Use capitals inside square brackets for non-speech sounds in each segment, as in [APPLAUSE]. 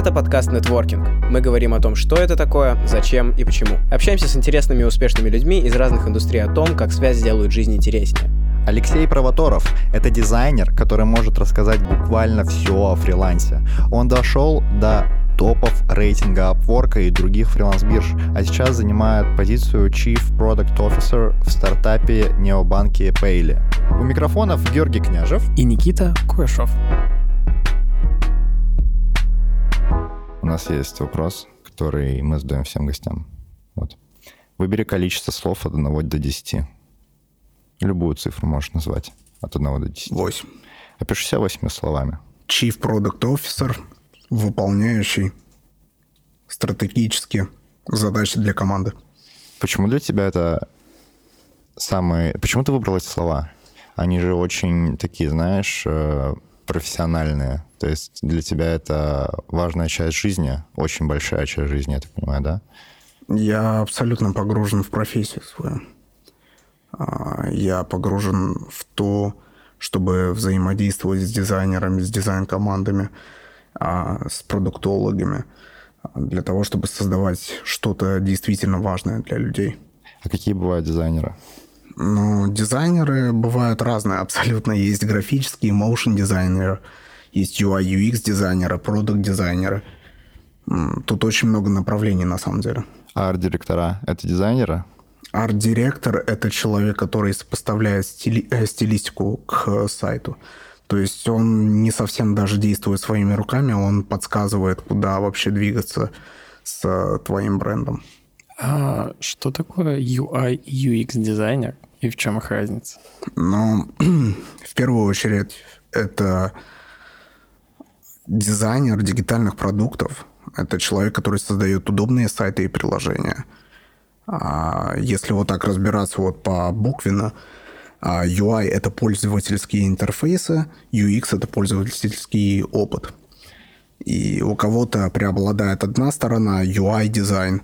Это подкаст «Нетворкинг». Мы говорим о том, что это такое, зачем и почему. Общаемся с интересными и успешными людьми из разных индустрий о том, как связь делают жизнь интереснее. Алексей Провоторов — это дизайнер, который может рассказать буквально все о фрилансе. Он дошел до топов рейтинга Upwork и других фриланс-бирж, а сейчас занимает позицию Chief Product Officer в стартапе необанке Payly. У микрофонов Георгий Княжев и Никита Куешов. Нас есть вопрос, который мы задаем всем гостям. Вот. Выбери количество слов от 1 до 10. Любую цифру можешь назвать от 1 до 10. 8. Опиши себя 8 словами. Chief Product Officer, выполняющий стратегические задачи для команды. Почему для тебя это самые... Почему ты выбрал эти слова? Они же очень такие, знаешь, э, профессиональные. То есть для тебя это важная часть жизни, очень большая часть жизни, я так понимаю, да? Я абсолютно погружен в профессию свою. А, я погружен в то, чтобы взаимодействовать с дизайнерами, с дизайн-командами, а, с продуктологами, для того, чтобы создавать что-то действительно важное для людей. А какие бывают дизайнеры? Ну, дизайнеры бывают разные абсолютно. Есть графические, motion дизайнеры, есть UI, UX дизайнеры, продукт дизайнеры. Тут очень много направлений на самом деле. А арт-директора — это дизайнеры? Арт-директор — это человек, который сопоставляет стили... э, стилистику к сайту. То есть он не совсем даже действует своими руками, он подсказывает, куда вообще двигаться с твоим брендом. А что такое UI и UX дизайнер и в чем их разница? Ну, [CLEARS THROAT] в первую очередь, это дизайнер дигитальных продуктов. Это человек, который создает удобные сайты и приложения. А если вот так разбираться вот по буквенно, а UI — это пользовательские интерфейсы, UX — это пользовательский опыт. И у кого-то преобладает одна сторона, UI-дизайн,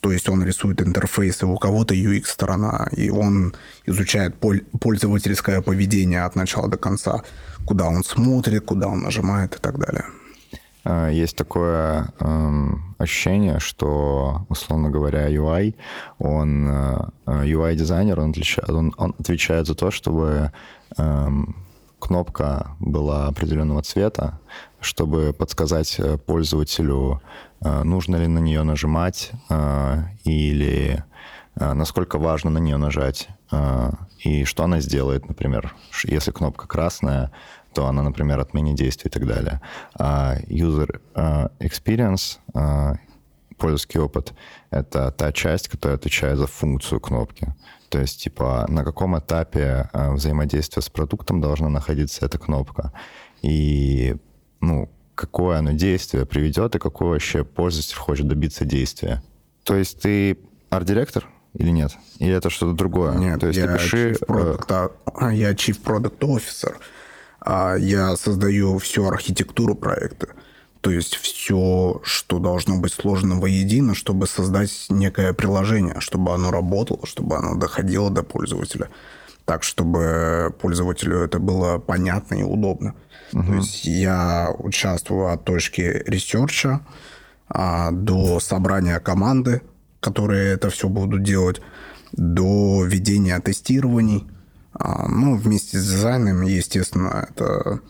то есть он рисует интерфейсы, у кого-то UX-сторона, и он изучает пользовательское поведение от начала до конца, куда он смотрит, куда он нажимает и так далее. А, есть такое эм, ощущение, что, условно говоря, UI, он э, UI-дизайнер, он, отличает, он, он отвечает за то, чтобы эм, кнопка была определенного цвета, чтобы подсказать э, пользователю, э, нужно ли на нее нажимать или насколько важно на нее нажать и что она сделает, например, если кнопка красная, то она, например, отменит действие и так далее. А user а, experience, а, пользовательский опыт, это та часть, которая отвечает за функцию кнопки. То есть, типа, на каком этапе а, взаимодействия с продуктом должна находиться эта кнопка. И, ну, какое оно действие приведет и какое вообще пользователь хочет добиться действия. То есть ты арт-директор или нет? Или это что-то другое? Нет, То есть я, ты пиши... chief product, [CLEARS THROAT] я Chief Product Officer а я создаю всю архитектуру проекта. То есть все, что должно быть сложено воедино, чтобы создать некое приложение, чтобы оно работало, чтобы оно доходило до пользователя. Так, чтобы пользователю это было понятно и удобно. Угу. То есть я участвую от точки research а а, до собрания команды, которые это все будут делать, до ведения тестирований, а, ну, вместе с дизайном, естественно, это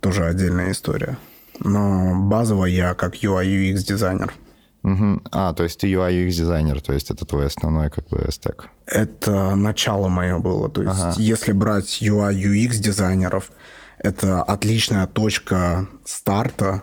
тоже отдельная история. Но базово я как UI UX дизайнер. Угу. А, то есть ты UI UX дизайнер, то есть это твой основной как бы стек. Это начало мое было. То есть ага. если брать UI UX дизайнеров, это отличная точка старта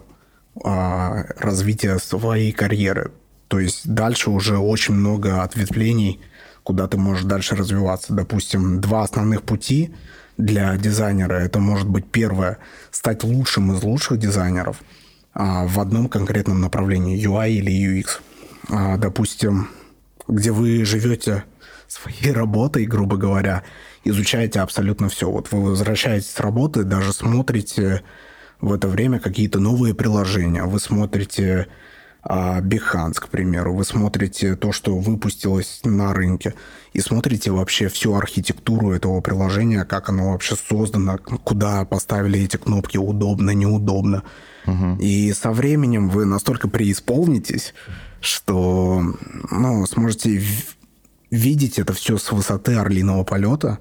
а, развития своей карьеры. То есть дальше уже очень много ответвлений куда ты можешь дальше развиваться. Допустим, два основных пути для дизайнера. Это может быть первое, стать лучшим из лучших дизайнеров а, в одном конкретном направлении, UI или UX. А, допустим, где вы живете своей [LAUGHS] работой, грубо говоря, изучаете абсолютно все. Вот вы возвращаетесь с работы, даже смотрите в это время какие-то новые приложения, вы смотрите Behance, к примеру, вы смотрите то, что выпустилось на рынке, и смотрите вообще всю архитектуру этого приложения, как оно вообще создано, куда поставили эти кнопки, удобно, неудобно. Угу. И со временем вы настолько преисполнитесь, что ну, сможете видеть это все с высоты орлиного полета,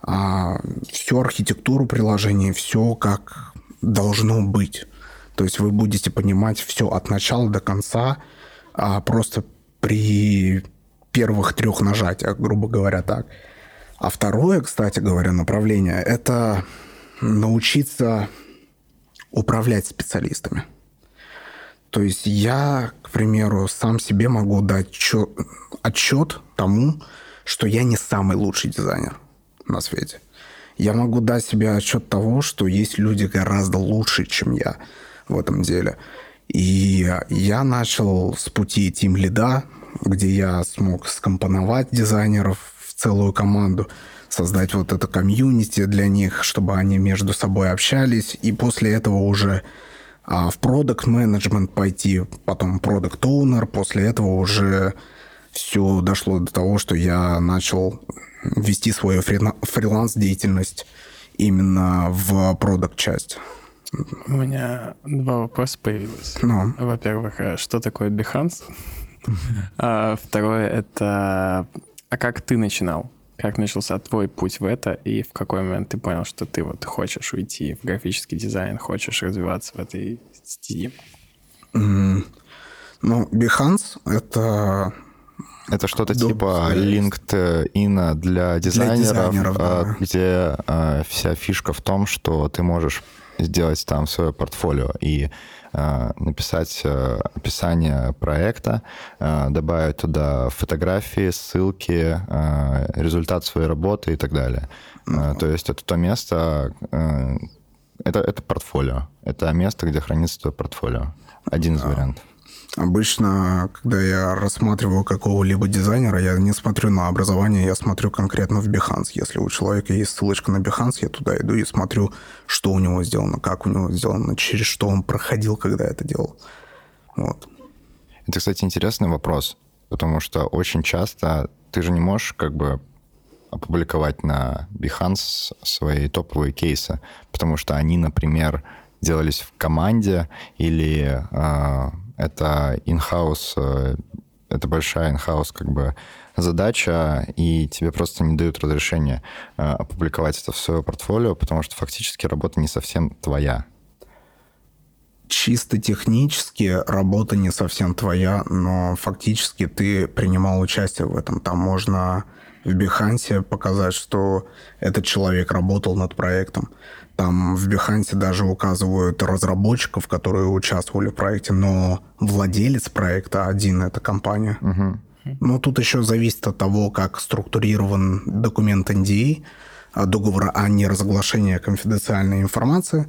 а всю архитектуру приложения, все как должно быть. То есть вы будете понимать все от начала до конца, а просто при первых трех нажатиях, грубо говоря, так. А второе, кстати говоря, направление – это научиться управлять специалистами. То есть я, к примеру, сам себе могу дать отчет, отчет тому, что я не самый лучший дизайнер на свете. Я могу дать себе отчет того, что есть люди гораздо лучше, чем я в этом деле. И я начал с пути Team лида, где я смог скомпоновать дизайнеров в целую команду, создать вот это комьюнити для них, чтобы они между собой общались, и после этого уже а, в продукт менеджмент пойти, потом продукт оунер после этого уже все дошло до того, что я начал вести свою фриланс-деятельность именно в продукт часть. У меня два вопроса появилось. Ну. Во-первых, э, что такое Behance? А второе — это... А как ты начинал? Как начался твой путь в это, и в какой момент ты понял, что ты вот хочешь уйти в графический дизайн, хочешь развиваться в этой стезе? Mm. Ну, Behance — это это что-то типа LinkedIn для дизайнеров, для дизайнеров а, да. где а, вся фишка в том, что ты можешь сделать там свое портфолио и э, написать э, описание проекта, э, добавить туда фотографии, ссылки, э, результат своей работы и так далее. Э, то есть это то место, э, это, это портфолио. Это место, где хранится твое портфолио. Один из вариантов. Обычно, когда я рассматриваю какого-либо дизайнера, я не смотрю на образование, я смотрю конкретно в Behance. Если у человека есть ссылочка на Behance, я туда иду и смотрю, что у него сделано, как у него сделано, через что он проходил, когда это делал. Вот. Это, кстати, интересный вопрос, потому что очень часто ты же не можешь как бы опубликовать на Behance свои топовые кейсы, потому что они, например, делались в команде или э, это in-house, э, это большая in-house как бы задача, и тебе просто не дают разрешения э, опубликовать это в свое портфолио, потому что фактически работа не совсем твоя. Чисто технически работа не совсем твоя, но фактически ты принимал участие в этом. Там можно в Behance показать, что этот человек работал над проектом. Там в Behance даже указывают разработчиков, которые участвовали в проекте, но владелец проекта один — это компания. Угу. Но тут еще зависит от того, как структурирован документ NDA, а, договор о неразглашении конфиденциальной информации.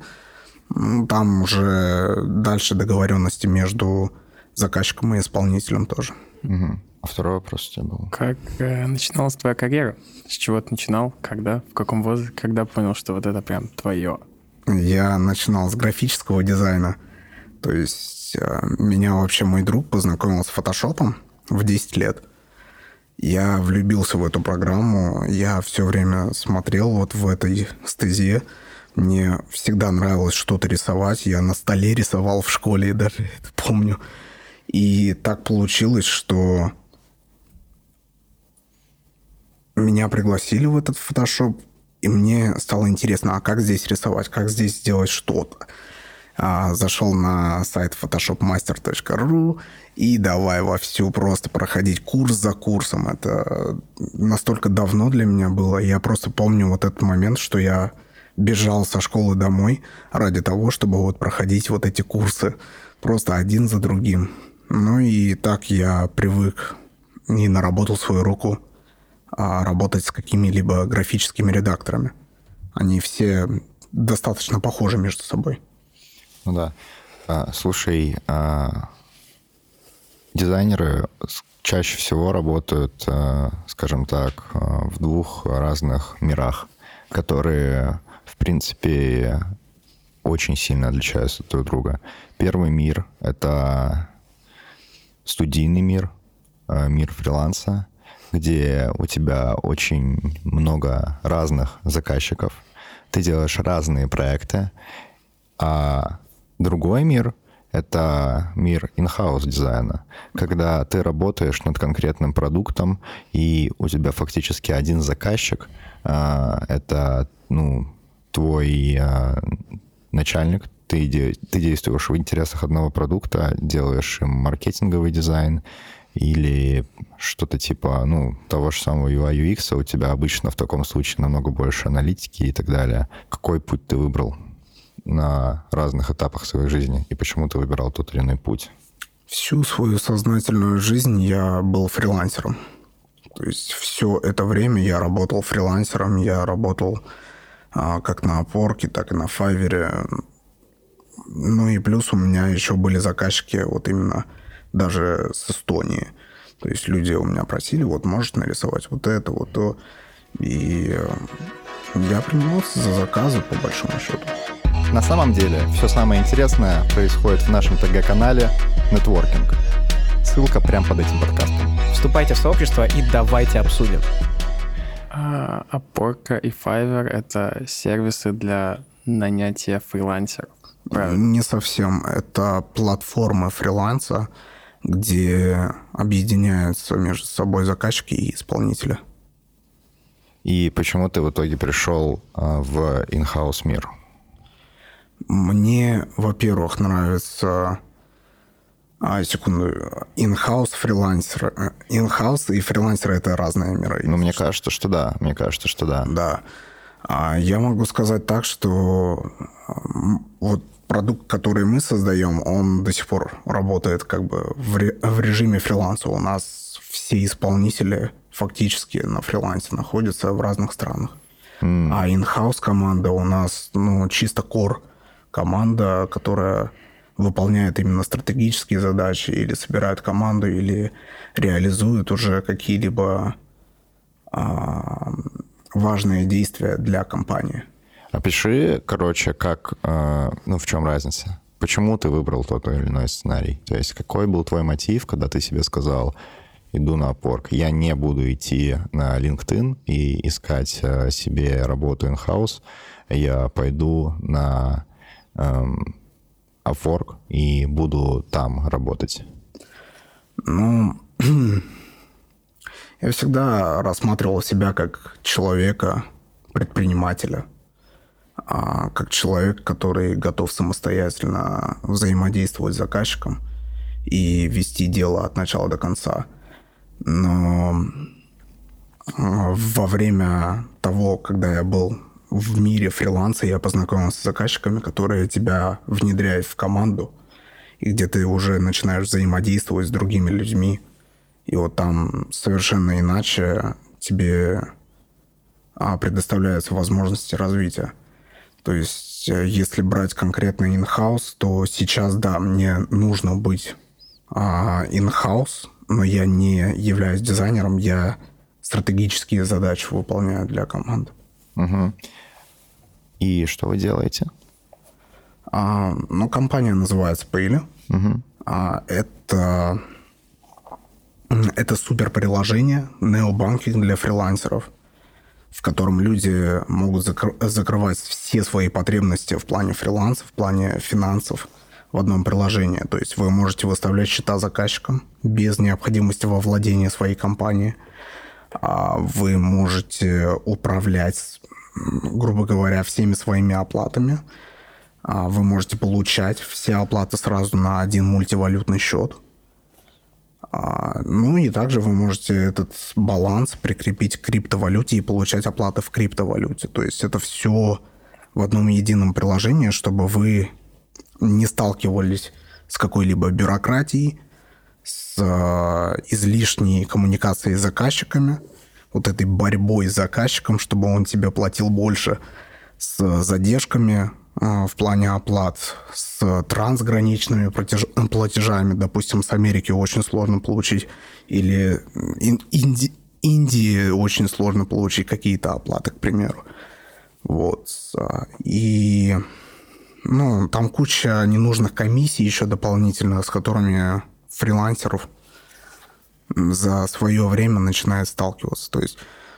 Там уже дальше договоренности между заказчиком и исполнителем тоже. Угу. А второй вопрос у тебя был. Как э, начиналась твоя карьера? С чего ты начинал? Когда? В каком возрасте? Когда понял, что вот это прям твое? Я начинал с графического дизайна. То есть э, меня вообще мой друг познакомил с фотошопом в 10 лет. Я влюбился в эту программу. Я все время смотрел вот в этой стезе. Мне всегда нравилось что-то рисовать. Я на столе рисовал в школе, даже это помню. И так получилось, что меня пригласили в этот фотошоп, и мне стало интересно, а как здесь рисовать, как здесь сделать что-то. А, зашел на сайт photoshopmaster.ru и давай вовсю просто проходить курс за курсом. Это настолько давно для меня было. Я просто помню вот этот момент, что я бежал со школы домой ради того, чтобы вот проходить вот эти курсы просто один за другим. Ну и так я привык и наработал свою руку работать с какими-либо графическими редакторами. Они все достаточно похожи между собой. Ну да. А, слушай, а, дизайнеры чаще всего работают, а, скажем так, а, в двух разных мирах, которые, в принципе, очень сильно отличаются друг от друга. Первый мир — это студийный мир, мир фриланса, где у тебя очень много разных заказчиков, ты делаешь разные проекты, а другой мир — это мир in-house дизайна, когда ты работаешь над конкретным продуктом, и у тебя фактически один заказчик а, — это ну, твой а, начальник, ты, ты действуешь в интересах одного продукта, делаешь им маркетинговый дизайн, или что-то типа, ну, того же самого UI UX, у тебя обычно в таком случае намного больше аналитики и так далее. Какой путь ты выбрал на разных этапах своей жизни и почему ты выбирал тот или иной путь? Всю свою сознательную жизнь я был фрилансером. То есть все это время я работал фрилансером, я работал а, как на опорке, так и на Файвере. Ну и плюс у меня еще были заказчики вот именно даже с Эстонии. То есть люди у меня просили, вот можешь нарисовать вот это, вот то. И э, я принимался за заказы по большому счету. На самом деле, все самое интересное происходит в нашем ТГ-канале «Нетворкинг». Ссылка прямо под этим подкастом. Вступайте в сообщество и давайте обсудим. А, Опорка и Fiverr — это сервисы для нанятия фрилансеров. Правильно? Не совсем. Это платформы фриланса, где объединяются между собой заказчики и исполнители. И почему ты в итоге пришел а, в in-house мир? Мне, во-первых, нравится... А, секунду. In-house, фрилансер. In-house и фрилансер — это разные миры. Ну, мне кажется, что да. Мне кажется, что да. Да. А я могу сказать так, что вот продукт, который мы создаем, он до сих пор работает как бы в, ре, в режиме фриланса. У нас все исполнители фактически на фрилансе находятся в разных странах. Mm. А in-house команда у нас, ну, чисто core команда, которая выполняет именно стратегические задачи или собирает команду, или реализует уже какие-либо а, важные действия для компании. Опиши, короче, как, э, ну, в чем разница? Почему ты выбрал тот или иной сценарий? То есть какой был твой мотив, когда ты себе сказал, иду на Upwork, я не буду идти на LinkedIn и искать э, себе работу in-house, я пойду на эм, Upwork и буду там работать? Ну, [CLEARS THROAT] я всегда рассматривал себя как человека, предпринимателя – а как человек, который готов самостоятельно взаимодействовать с заказчиком и вести дело от начала до конца. Но а, во время того, когда я был в мире фриланса, я познакомился с заказчиками, которые тебя внедряют в команду, и где ты уже начинаешь взаимодействовать с другими людьми. И вот там совершенно иначе тебе а, предоставляются возможности развития. То есть, э, если брать конкретно in-house, то сейчас, да, мне нужно быть а, in-house, но я не являюсь дизайнером, я стратегические задачи выполняю для команды. Угу. И что вы делаете? А, ну, компания называется Payly. Угу. А, это, это супер приложение, необанкинг для фрилансеров в котором люди могут закр- закрывать все свои потребности в плане фриланса, в плане финансов в одном приложении. То есть вы можете выставлять счета заказчикам без необходимости во владении своей компании. А вы можете управлять, грубо говоря, всеми своими оплатами. А вы можете получать все оплаты сразу на один мультивалютный счет – ну и также вы можете этот баланс прикрепить к криптовалюте и получать оплаты в криптовалюте. То есть это все в одном едином приложении, чтобы вы не сталкивались с какой-либо бюрократией, с э, излишней коммуникацией с заказчиками, вот этой борьбой с заказчиком, чтобы он тебе платил больше, с задержками, а, в плане оплат с трансграничными платеж, платежами. Допустим, с Америки очень сложно получить, или Инди, Индии очень сложно получить какие-то оплаты, к примеру. Вот. И ну, там куча ненужных комиссий еще дополнительных, с которыми фрилансеров за свое время начинает сталкиваться. То есть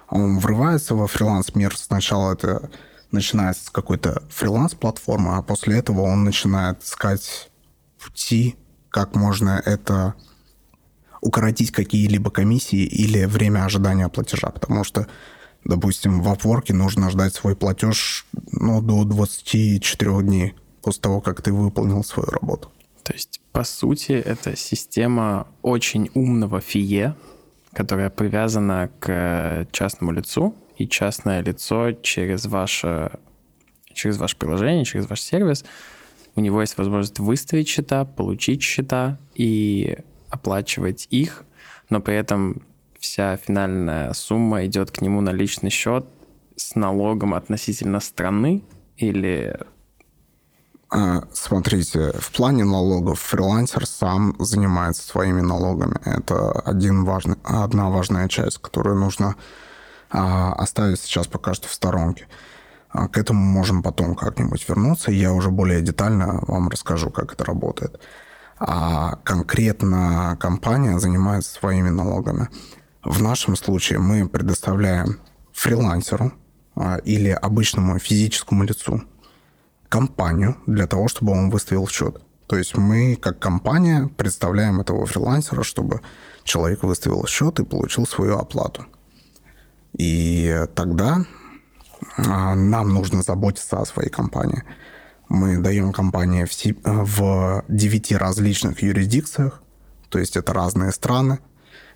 он врывается во фриланс-мир. Сначала это начинается с какой-то фриланс-платформы, а после этого он начинает искать пути, как можно это укоротить какие-либо комиссии или время ожидания платежа. Потому что, допустим, в Upwork нужно ждать свой платеж ну, до 24 дней после того, как ты выполнил свою работу. То есть, по сути, это система очень умного фие, которая привязана к частному лицу, и частное лицо через ваше, через ваше приложение, через ваш сервис, у него есть возможность выставить счета, получить счета и оплачивать их, но при этом вся финальная сумма идет к нему на личный счет с налогом относительно страны или а, Смотрите, в плане налогов фрилансер сам занимается своими налогами. Это один важный, одна важная часть, которую нужно оставить сейчас пока что в сторонке. А, к этому можем потом как-нибудь вернуться. Я уже более детально вам расскажу, как это работает. А конкретно компания занимается своими налогами. В нашем случае мы предоставляем фрилансеру или обычному физическому лицу компанию для того, чтобы он выставил счет. То есть мы, как компания, представляем этого фрилансера, чтобы человек выставил счет и получил свою оплату. И тогда а, нам нужно заботиться о своей компании. Мы даем компании в, в 9 различных юрисдикциях, то есть это разные страны.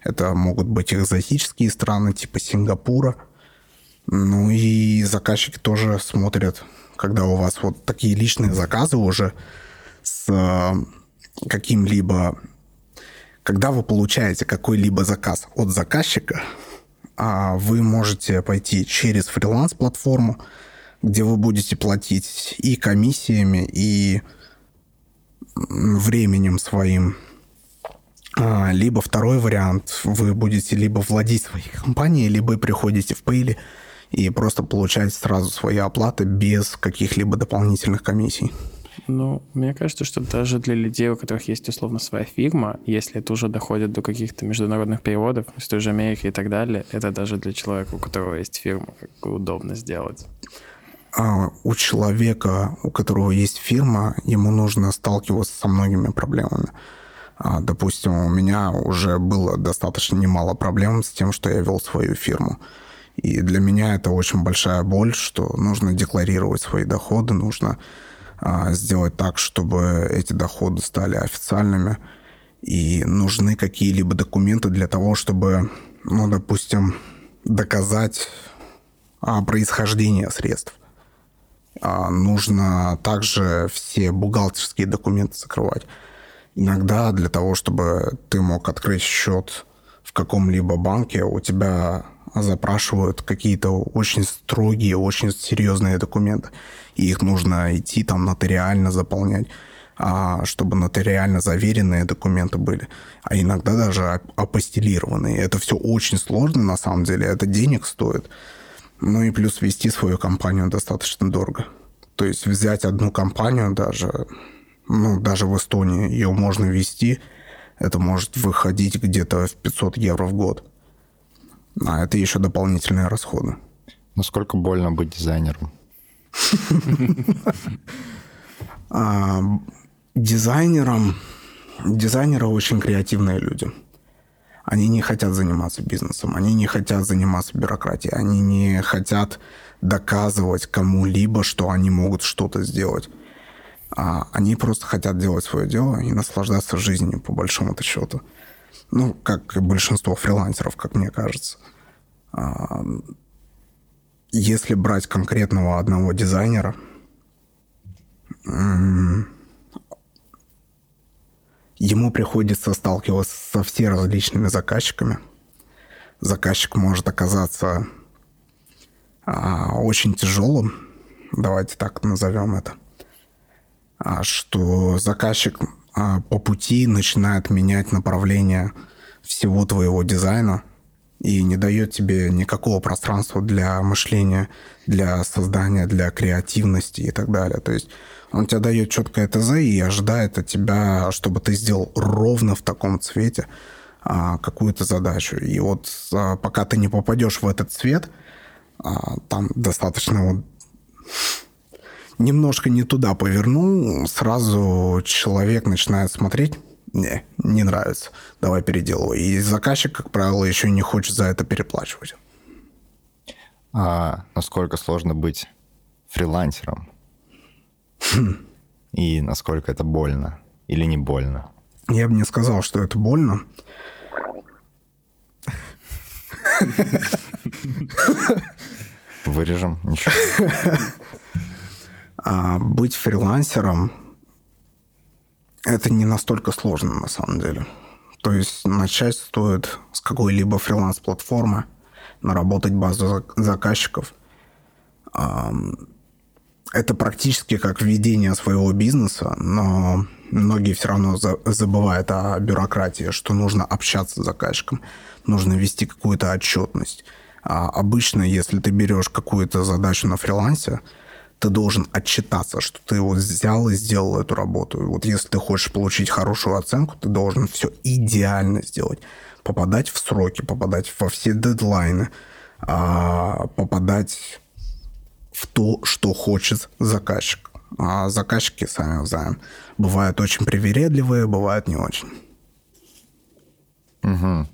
Это могут быть экзотические страны, типа Сингапура. Ну и заказчики тоже смотрят когда у вас вот такие личные заказы уже с э, каким-либо... Когда вы получаете какой-либо заказ от заказчика, а вы можете пойти через фриланс-платформу, где вы будете платить и комиссиями, и временем своим. А, либо второй вариант, вы будете либо владеть своей компанией, либо приходите в Payly и просто получать сразу свои оплаты без каких-либо дополнительных комиссий. Ну, мне кажется, что даже для людей, у которых есть условно своя фирма, если это уже доходит до каких-то международных переводов из той же Америки и так далее, это даже для человека, у которого есть фирма, как удобно сделать. А у человека, у которого есть фирма, ему нужно сталкиваться со многими проблемами. А, допустим, у меня уже было достаточно немало проблем с тем, что я вел свою фирму. И для меня это очень большая боль, что нужно декларировать свои доходы, нужно сделать так, чтобы эти доходы стали официальными. И нужны какие-либо документы для того, чтобы, ну, допустим, доказать а, происхождение средств. А, нужно также все бухгалтерские документы закрывать. Иногда для того, чтобы ты мог открыть счет в каком-либо банке, у тебя запрашивают какие-то очень строгие, очень серьезные документы. И их нужно идти там нотариально заполнять, а, чтобы нотариально заверенные документы были. А иногда даже апостелированные. Это все очень сложно на самом деле. Это денег стоит. Ну и плюс вести свою компанию достаточно дорого. То есть взять одну компанию даже, ну, даже в Эстонии ее можно вести, это может выходить где-то в 500 евро в год. А это еще дополнительные расходы. Насколько больно быть дизайнером? [LAUGHS] А, дизайнером... Дизайнеры очень креативные люди. Они не хотят заниматься бизнесом, они не хотят заниматься бюрократией, они не хотят доказывать кому-либо, что они могут что-то сделать. А они просто хотят делать свое дело и наслаждаться жизнью, по большому-то счету. Ну, как и большинство фрилансеров, как мне кажется. Если брать конкретного одного дизайнера, ему приходится сталкиваться со все различными заказчиками. Заказчик может оказаться а, очень тяжелым, давайте так назовем это, а, что заказчик а по пути начинает менять направление всего твоего дизайна и не дает тебе никакого пространства для мышления, для создания, для креативности и так далее. То есть он тебе дает четкое ТЗ и ожидает от тебя, чтобы ты сделал ровно в таком цвете, а, какую-то задачу. И вот а, пока ты не попадешь в этот цвет, а, там достаточно вот немножко не туда повернул, сразу человек начинает смотреть, не, не нравится, давай переделывай. И заказчик, как правило, еще не хочет за это переплачивать. А насколько сложно быть фрилансером? Хм. И насколько это больно или не больно? Я бы не сказал, что это больно. Вырежем, ничего. А быть фрилансером это не настолько сложно на самом деле. То есть начать стоит с какой-либо фриланс-платформы, наработать базу заказчиков. Это практически как ведение своего бизнеса, но многие все равно забывают о бюрократии, что нужно общаться с заказчиком, нужно вести какую-то отчетность. А обычно, если ты берешь какую-то задачу на фрилансе, ты должен отчитаться, что ты вот взял и сделал эту работу. И вот если ты хочешь получить хорошую оценку, ты должен все идеально сделать. Попадать в сроки, попадать во все дедлайны, а, попадать в то, что хочет заказчик. А заказчики, сами знаем, бывают очень привередливые, бывают не очень. Угу.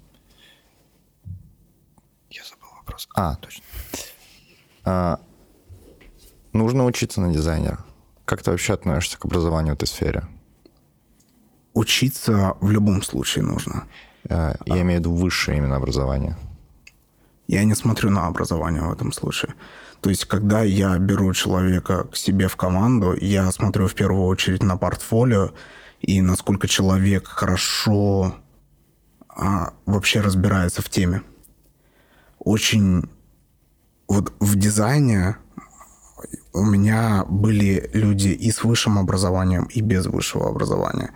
Я забыл вопрос. А, точно. А, нужно учиться на дизайнера. Как ты вообще относишься к образованию в этой сфере? Учиться в любом случае нужно. А, я а. имею в виду высшее именно образование. Я не смотрю на образование в этом случае. То есть, когда я беру человека к себе в команду, я смотрю в первую очередь на портфолио и насколько человек хорошо а, вообще разбирается в теме. Очень вот в дизайне у меня были люди и с высшим образованием, и без высшего образования.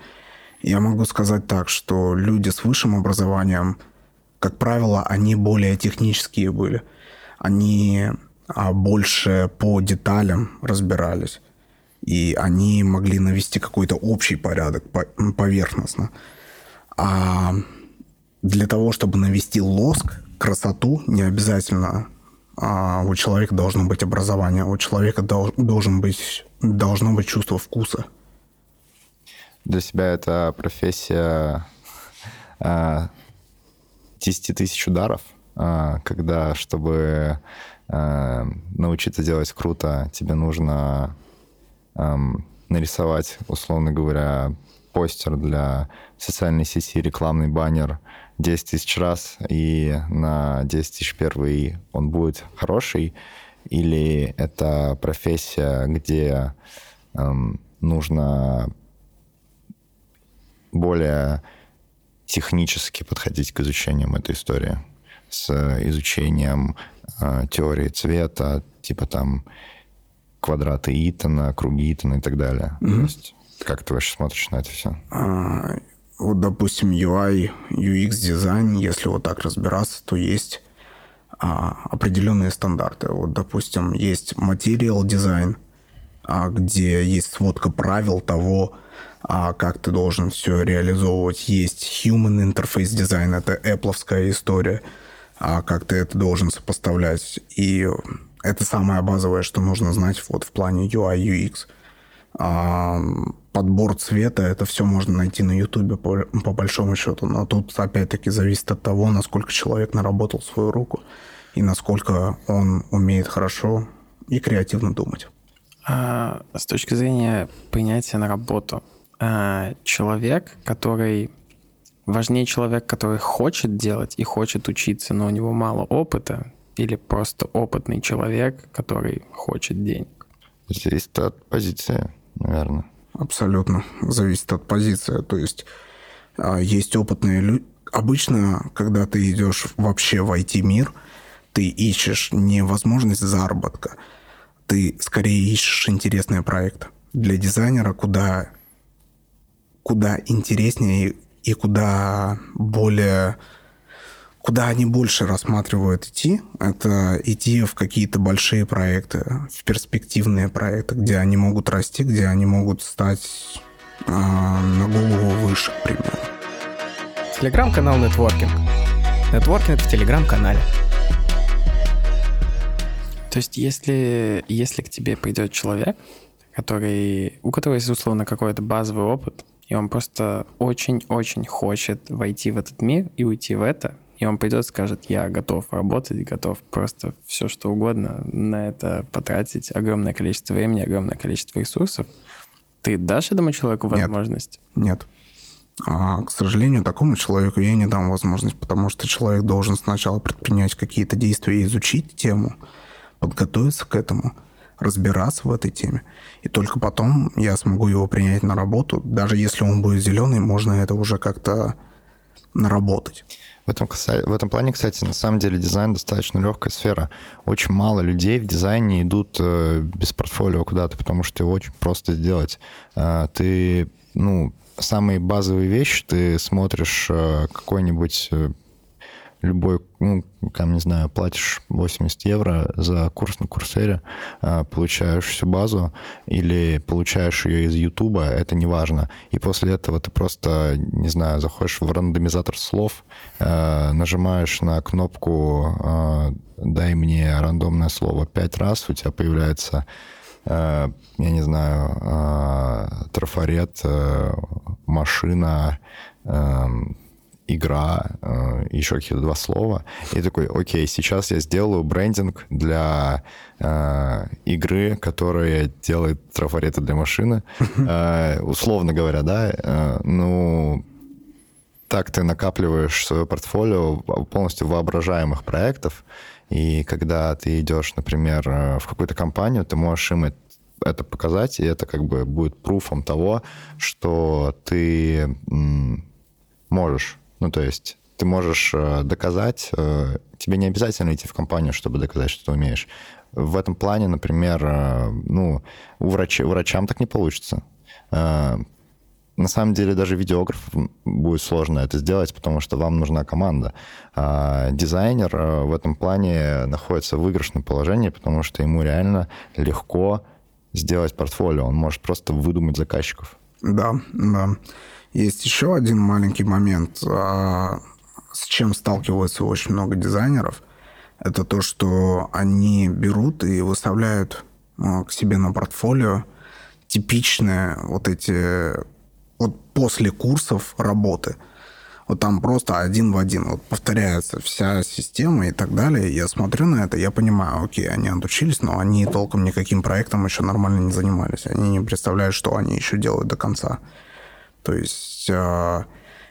Я могу сказать так, что люди с высшим образованием, как правило, они более технические были. Они а больше по деталям разбирались. И они могли навести какой-то общий порядок поверхностно. А для того, чтобы навести лоск, красоту, не обязательно у человека должно быть образование, у человека дол- должен быть, должно быть чувство вкуса. Для себя это профессия а, 10 тысяч ударов, а, когда, чтобы Э, научиться делать круто, тебе нужно нарисовать, условно говоря, постер для социальной сети, рекламный баннер 10 тысяч раз, и на 10 тысяч первый он будет хороший, или это профессия, где эм, нужно более технически подходить к изучению этой истории с изучением э, теории цвета, типа там квадраты Итона, круги Итона и так далее. Mm-hmm. То есть, как ты вообще смотришь на это все? Вот, допустим, UI, UX дизайн, если вот так разбираться, то есть а, определенные стандарты. Вот, допустим, есть материал дизайн, а, где есть сводка правил того, а, как ты должен все реализовывать. Есть human interface дизайн, это Apple история – а как ты это должен сопоставлять. И это самое базовое, что нужно знать вот в плане UI, UX. Подбор цвета, это все можно найти на YouTube по, по большому счету. Но тут опять-таки зависит от того, насколько человек наработал свою руку и насколько он умеет хорошо и креативно думать. А, с точки зрения принятия на работу, а, человек, который Важнее человек, который хочет делать и хочет учиться, но у него мало опыта, или просто опытный человек, который хочет денег? Зависит от позиции, наверное. Абсолютно. Зависит от позиции. То есть а, есть опытные люди. Обычно, когда ты идешь вообще в IT-мир, ты ищешь не возможность заработка, ты скорее ищешь интересные проекты. Для дизайнера куда, куда интереснее и куда более куда они больше рассматривают идти, это идти в какие-то большие проекты, в перспективные проекты, где они могут расти, где они могут стать э, на голову выше, к примеру. Телеграм-канал Networking. Нетворкинг в Телеграм-канале. То есть если, если к тебе придет человек, который, у которого есть, условно, какой-то базовый опыт, и он просто очень-очень хочет войти в этот мир и уйти в это, и он придет скажет, я готов работать, готов просто все что угодно на это потратить огромное количество времени, огромное количество ресурсов, ты дашь этому человеку возможность? Нет. Нет. А, к сожалению, такому человеку я не дам возможность, потому что человек должен сначала предпринять какие-то действия, изучить тему, подготовиться к этому, разбираться в этой теме. И только потом я смогу его принять на работу. Даже если он будет зеленый, можно это уже как-то наработать. В этом, в этом плане, кстати, на самом деле дизайн достаточно легкая сфера. Очень мало людей в дизайне идут э, без портфолио куда-то, потому что его очень просто сделать. Э, ты, ну, самые базовые вещи, ты смотришь э, какой-нибудь любой, ну, там, не знаю, платишь 80 евро за курс на Курсере, а, получаешь всю базу или получаешь ее из Ютуба, это не важно. И после этого ты просто, не знаю, заходишь в рандомизатор слов, а, нажимаешь на кнопку а, «дай мне рандомное слово» пять раз, у тебя появляется я не знаю, трафарет, машина, игра, э, еще какие-то два слова, и такой, окей, сейчас я сделаю брендинг для э, игры, которая делает трафареты для машины, [LAUGHS] э, условно говоря, да, э, ну, так ты накапливаешь свое портфолио полностью воображаемых проектов, и когда ты идешь, например, э, в какую-то компанию, ты можешь им это показать, и это как бы будет пруфом того, что ты можешь ну, то есть ты можешь э, доказать, э, тебе не обязательно идти в компанию, чтобы доказать, что ты умеешь. В этом плане, например, э, ну, у, врач, врачам так не получится. На самом деле даже видеограф будет сложно это сделать, потому что вам нужна команда. А дизайнер в этом плане находится в выигрышном положении, потому что ему реально легко сделать портфолио. Он может просто выдумать заказчиков. Да, да. Есть еще один маленький момент, а, с чем сталкиваются очень много дизайнеров. Это то, что они берут и выставляют а, к себе на портфолио типичные вот эти вот после курсов работы. Вот там просто один в один вот повторяется вся система и так далее. Я смотрю на это, я понимаю, окей, они отучились, но они толком никаким проектом еще нормально не занимались. Они не представляют, что они еще делают до конца. То есть э,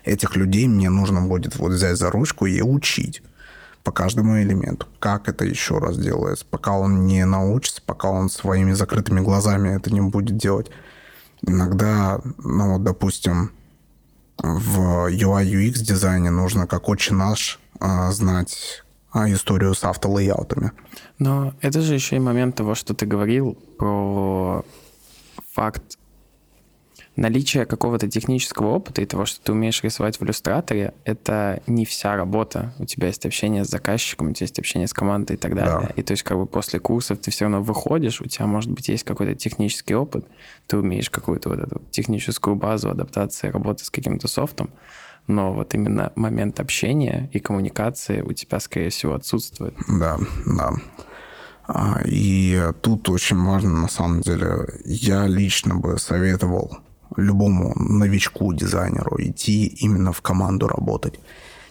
этих людей мне нужно будет вот взять за ручку и учить по каждому элементу, как это еще раз делается, пока он не научится, пока он своими закрытыми глазами это не будет делать. Иногда, ну вот, допустим, в UI UX дизайне нужно, как очень наш, э, знать э, историю с автолейаутами. Но это же еще и момент того, что ты говорил про факт наличие какого-то технического опыта и того, что ты умеешь рисовать в иллюстраторе, это не вся работа. У тебя есть общение с заказчиком, у тебя есть общение с командой и так далее. Да. И то есть как бы после курсов ты все равно выходишь, у тебя, может быть, есть какой-то технический опыт, ты умеешь какую-то вот эту техническую базу адаптации, работы с каким-то софтом, но вот именно момент общения и коммуникации у тебя, скорее всего, отсутствует. Да, да. А, и тут очень важно, на самом деле, я лично бы советовал любому новичку, дизайнеру идти именно в команду работать.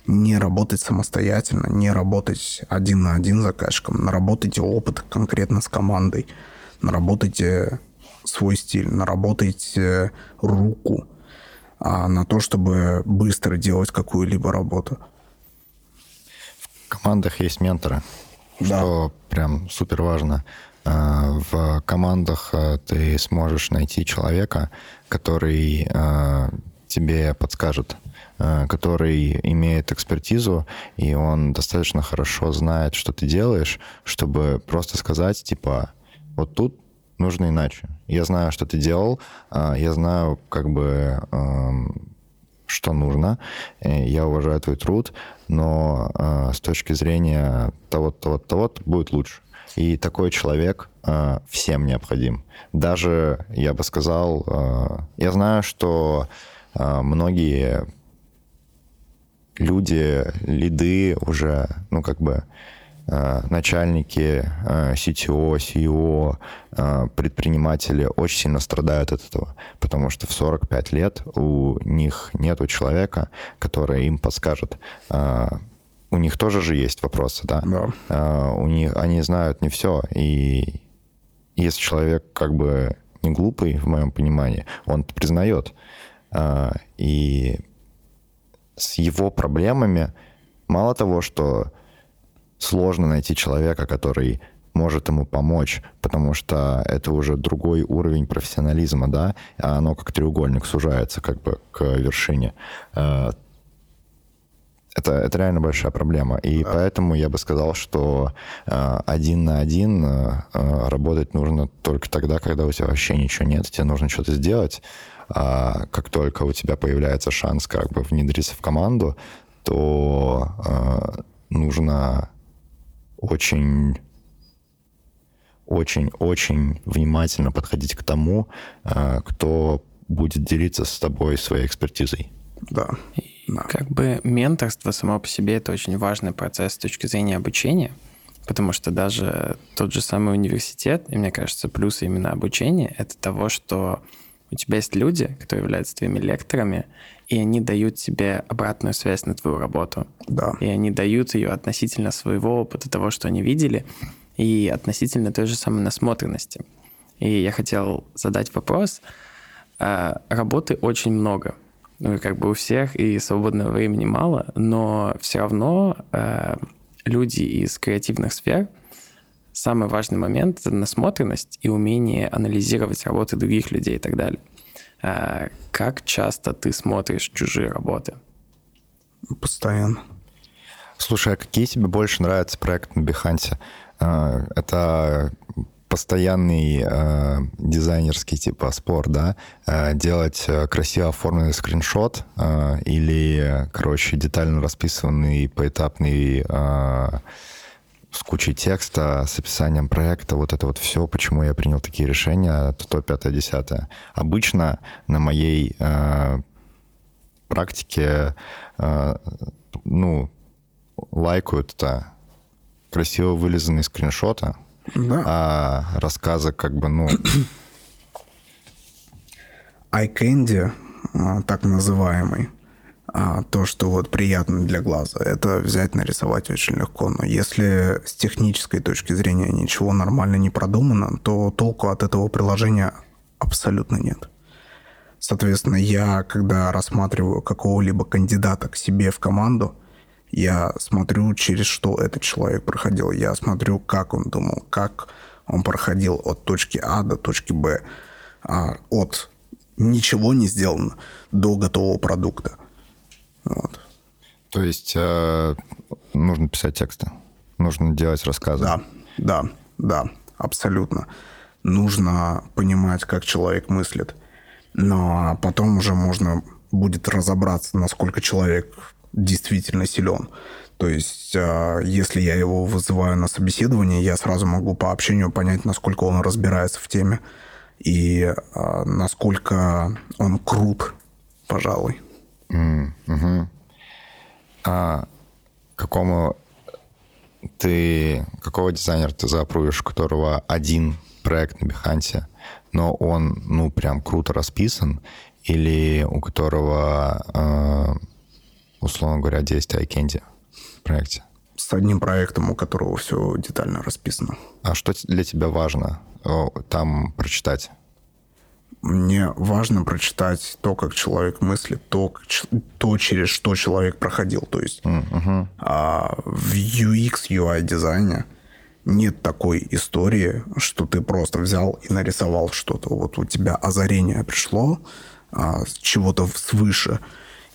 Не работать самостоятельно, не работать один на один с заказчиком, наработайте опыт конкретно с командой, наработайте свой стиль, наработайте руку а, на то, чтобы быстро делать какую-либо работу. В командах есть менторы, да. что прям супер важно. А, в командах а, ты сможешь найти человека, который а, тебе подскажет, который имеет экспертизу, и он достаточно хорошо знает, что ты делаешь, чтобы просто сказать, типа, вот тут нужно иначе. Я знаю, что ты делал, я знаю, как бы, что нужно, я уважаю твой труд, но с точки зрения того-то, того-то, того будет лучше. И такой человек э, всем необходим. Даже, я бы сказал, э, я знаю, что э, многие люди, лиды уже, ну, как бы э, начальники э, CTO, CEO, э, предприниматели очень сильно страдают от этого, потому что в 45 лет у них нету человека, который им подскажет. У них тоже же есть вопросы, да? Да. У них, они знают не все, и если человек как бы не глупый, в моем понимании, он признает. И с его проблемами мало того, что сложно найти человека, который может ему помочь, потому что это уже другой уровень профессионализма, да, а оно как треугольник сужается как бы к вершине. Э, это, это реально большая проблема. И да. поэтому я бы сказал, что э, один на один э, работать нужно только тогда, когда у тебя вообще ничего нет, тебе нужно что-то сделать. А как только у тебя появляется шанс как бы внедриться в команду, то э, нужно очень очень-очень внимательно подходить к тому, э, кто будет делиться с тобой своей экспертизой. Да. Да. Как бы менторство само по себе это очень важный процесс с точки зрения обучения, потому что даже тот же самый университет, и мне кажется, плюс именно обучения, это того, что у тебя есть люди, которые являются твоими лекторами, и они дают тебе обратную связь на твою работу. Да. И они дают ее относительно своего опыта, того, что они видели, и относительно той же самой насмотренности. И я хотел задать вопрос. А, работы очень много. Ну, как бы у всех, и свободного времени мало, но все равно а, люди из креативных сфер самый важный момент — это насмотренность и умение анализировать работы других людей и так далее. А как часто ты смотришь чужие работы? Постоянно. Слушай, а какие тебе больше нравятся проекты на Behance? А, это постоянный э, дизайнерский типа спор, да, э, делать красиво оформленный скриншот э, или, короче, детально расписанный поэтапный э, с кучей текста, с описанием проекта, вот это вот все, почему я принял такие решения, то, пятое, десятое. Обычно на моей э, практике, э, ну, лайкают это красиво вылизанные скриншоты, да. а рассказы как бы, ну... [CLEARS THROAT] iCandy, а, так называемый, а то, что вот приятно для глаза, это взять, нарисовать очень легко. Но если с технической точки зрения ничего нормально не продумано, то толку от этого приложения абсолютно нет. Соответственно, я, когда рассматриваю какого-либо кандидата к себе в команду, я смотрю, через что этот человек проходил. Я смотрю, как он думал, как он проходил от точки А до точки Б, а от ничего не сделано до готового продукта. Вот. То есть э, нужно писать тексты, нужно делать рассказы. Да, да, да, абсолютно. Нужно понимать, как человек мыслит. Но потом уже можно будет разобраться, насколько человек действительно силен. То есть, э, если я его вызываю на собеседование, я сразу могу по общению понять, насколько он разбирается в теме и э, насколько он крут, пожалуй. Mm, угу. А какому ты, какого дизайнера ты заапрувишь, у которого один проект на Behance, но он, ну, прям круто расписан, или у которого, э, условно говоря, 10 iCandy в проекте? С одним проектом, у которого все детально расписано. А что для тебя важно там прочитать? мне важно прочитать то, как человек мыслит, то, то через что человек проходил. То есть uh-huh. а, в UX, UI дизайне нет такой истории, что ты просто взял и нарисовал что-то. Вот у тебя озарение пришло а, чего-то свыше,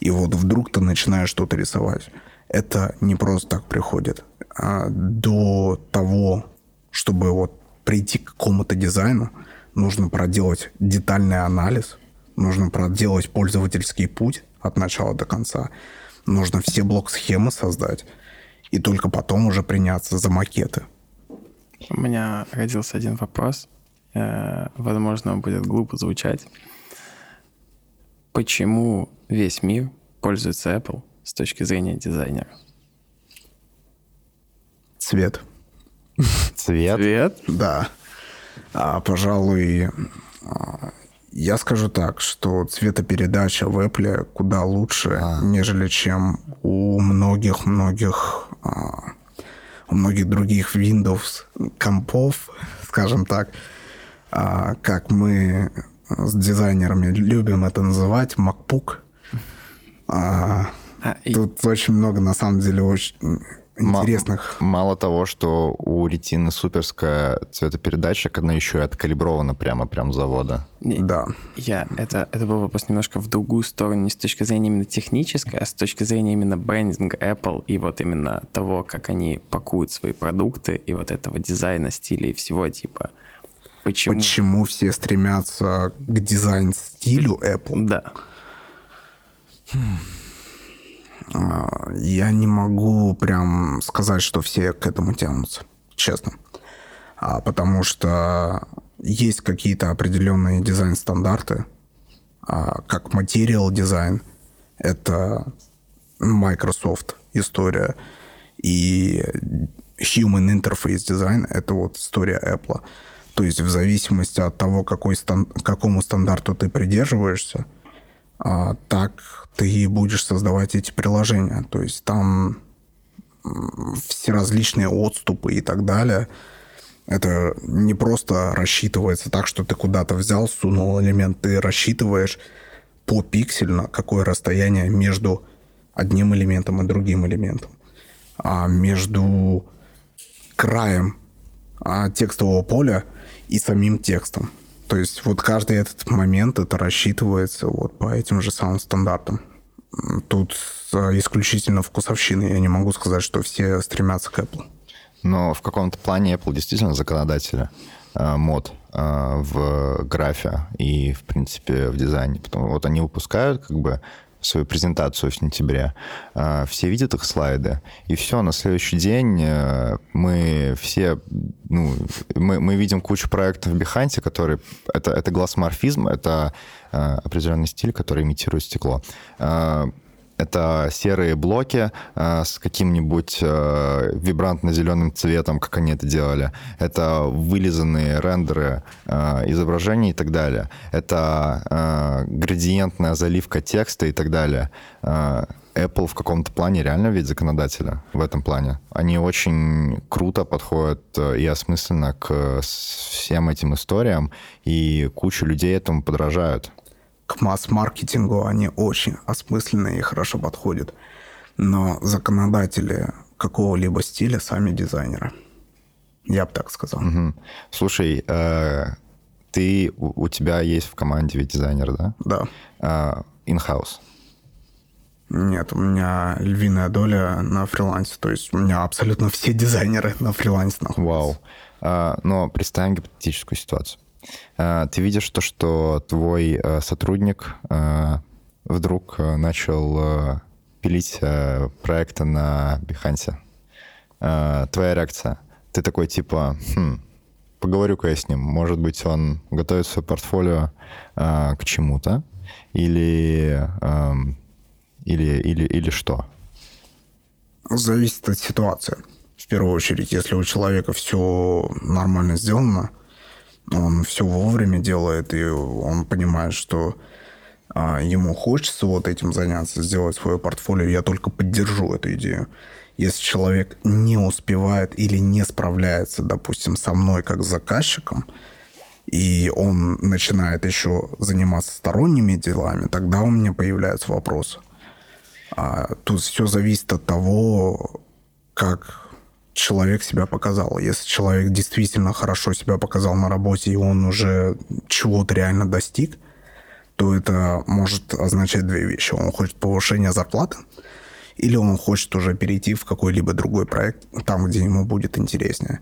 и вот вдруг ты начинаешь что-то рисовать. Это не просто так приходит. А до того, чтобы вот прийти к какому-то дизайну, нужно проделать детальный анализ, нужно проделать пользовательский путь от начала до конца, нужно все блок-схемы создать, и только потом уже приняться за макеты. У меня родился один вопрос. Э, возможно, он будет глупо звучать. Почему весь мир пользуется Apple, с точки зрения дизайнера? Цвет. Цвет? Цвет? Да. А, пожалуй, а, я скажу так, что цветопередача в Apple куда лучше, а. нежели чем у многих-многих а, у многих других Windows компов, скажем так, а, как мы с дизайнерами любим это называть, MacBook. А, а, тут и... очень много, на самом деле, очень интересных. Мало того, что у ретины суперская цветопередача, она еще и откалибрована прямо прям с завода. Не, да. Я, это, это был вопрос немножко в другую сторону, не с точки зрения именно технической, а с точки зрения именно брендинга Apple и вот именно того, как они пакуют свои продукты и вот этого дизайна, стиля и всего типа. Почему? Почему все стремятся к дизайн-стилю Apple? Да. А, я не могу прям сказать, что все к этому тянутся, честно. А, потому что есть какие-то определенные дизайн-стандарты, а, как материал дизайн, это Microsoft история, и Human Interface Design — это вот история Apple. То есть в зависимости от того, какой стан- какому стандарту ты придерживаешься, так ты будешь создавать эти приложения. То есть там все различные отступы и так далее. Это не просто рассчитывается так, что ты куда-то взял, сунул элемент, ты рассчитываешь по пиксельно, какое расстояние между одним элементом и другим элементом. А между краем а, текстового поля и самим текстом. То есть вот каждый этот момент это рассчитывается вот по этим же самым стандартам. Тут исключительно вкусовщины. Я не могу сказать, что все стремятся к Apple. Но в каком-то плане Apple действительно законодатели э, мод э, в графе и, в принципе, в дизайне. Потому вот они выпускают как бы свою презентацию в сентябре. А, все видят их слайды, и все, на следующий день э, мы все, ну, мы, мы видим кучу проектов в Behance, которые, это, это глассморфизм, это э, определенный стиль, который имитирует стекло это серые блоки э, с каким-нибудь э, вибрантно-зеленым цветом, как они это делали. Это вылизанные рендеры э, изображений и так далее. Это градиентная заливка текста и так далее. Apple в каком-то плане реально ведь законодателя в этом плане. Они очень круто подходят и осмысленно к всем этим историям, и куча людей этому подражают к масс-маркетингу они очень осмысленные и хорошо подходят. Но законодатели какого-либо стиля сами дизайнеры. Я бы так сказал. Угу. Слушай, э, ты у, тебя есть в команде ведь дизайнер, да? Да. Э, in-house. Нет, у меня львиная доля на фрилансе. То есть у меня абсолютно все дизайнеры на фрилансе находятся. Вау. А, но представим гипотетическую ситуацию. Э, ты видишь то, что твой э, сотрудник э, вдруг начал пилить проекты на Behance. Твоя реакция? Ты такой типа, хм, поговорю-ка я с ним. Может быть, он готовит свое портфолио к чему-то? Или, эм, или, или, или что? Зависит от ситуации. В первую очередь, если у человека все нормально сделано, он все вовремя делает, и он понимает, что а, ему хочется вот этим заняться, сделать свое портфолио, я только поддержу эту идею. Если человек не успевает или не справляется, допустим, со мной как заказчиком, и он начинает еще заниматься сторонними делами, тогда у меня появляются вопросы. А, тут все зависит от того, как человек себя показал. Если человек действительно хорошо себя показал на работе, и он уже чего-то реально достиг, то это может означать две вещи. Он хочет повышения зарплаты, или он хочет уже перейти в какой-либо другой проект, там, где ему будет интереснее.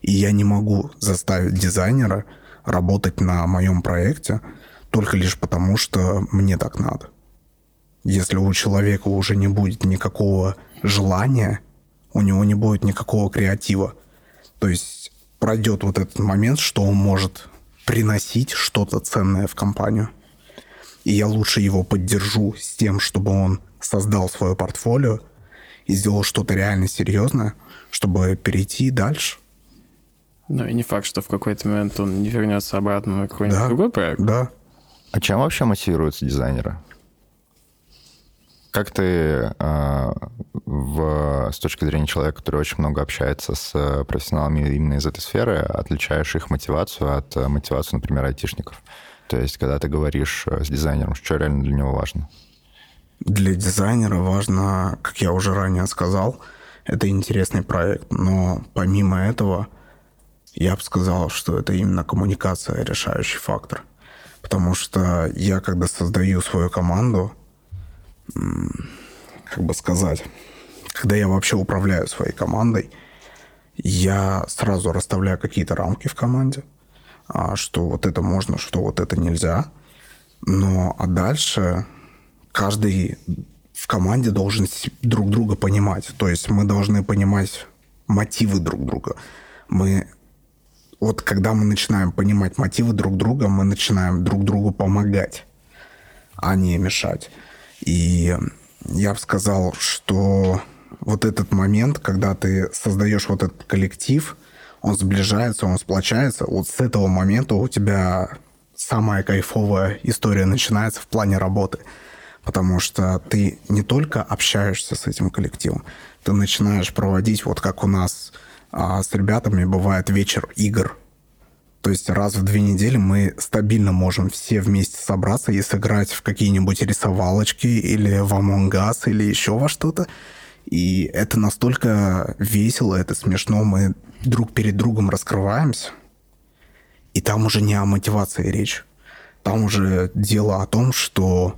И я не могу заставить дизайнера работать на моем проекте только лишь потому, что мне так надо. Если у человека уже не будет никакого желания у него не будет никакого креатива. То есть пройдет вот этот момент, что он может приносить что-то ценное в компанию. и я лучше его поддержу с тем, чтобы он создал свое портфолио и сделал что-то реально серьезное, чтобы перейти дальше. Ну и не факт, что в какой-то момент он не вернется обратно на какой-нибудь Да. другой проект. Да. А чем вообще мотивируются дизайнеры? Как ты э, в, с точки зрения человека, который очень много общается с э, профессионалами именно из этой сферы, отличаешь их мотивацию от э, мотивации, например, айтишников? То есть, когда ты говоришь э, с дизайнером, что реально для него важно? Для дизайнера важно, как я уже ранее сказал, это интересный проект. Но помимо этого, я бы сказал, что это именно коммуникация решающий фактор. Потому что я, когда создаю свою команду, как бы сказать, когда я вообще управляю своей командой, я сразу расставляю какие-то рамки в команде, а, что вот это можно, что вот это нельзя. Но а дальше каждый в команде должен друг друга понимать. То есть мы должны понимать мотивы друг друга. Мы вот когда мы начинаем понимать мотивы друг друга, мы начинаем друг другу помогать, а не мешать. И я бы сказал, что вот этот момент, когда ты создаешь вот этот коллектив, он сближается, он сплочается, вот с этого момента у тебя самая кайфовая история начинается в плане работы. Потому что ты не только общаешься с этим коллективом, ты начинаешь проводить, вот как у нас а, с ребятами бывает вечер игр. То есть раз в две недели мы стабильно можем все вместе собраться и сыграть в какие-нибудь рисовалочки или в Among Us или еще во что-то. И это настолько весело, это смешно, мы друг перед другом раскрываемся. И там уже не о мотивации речь. Там уже дело о том, что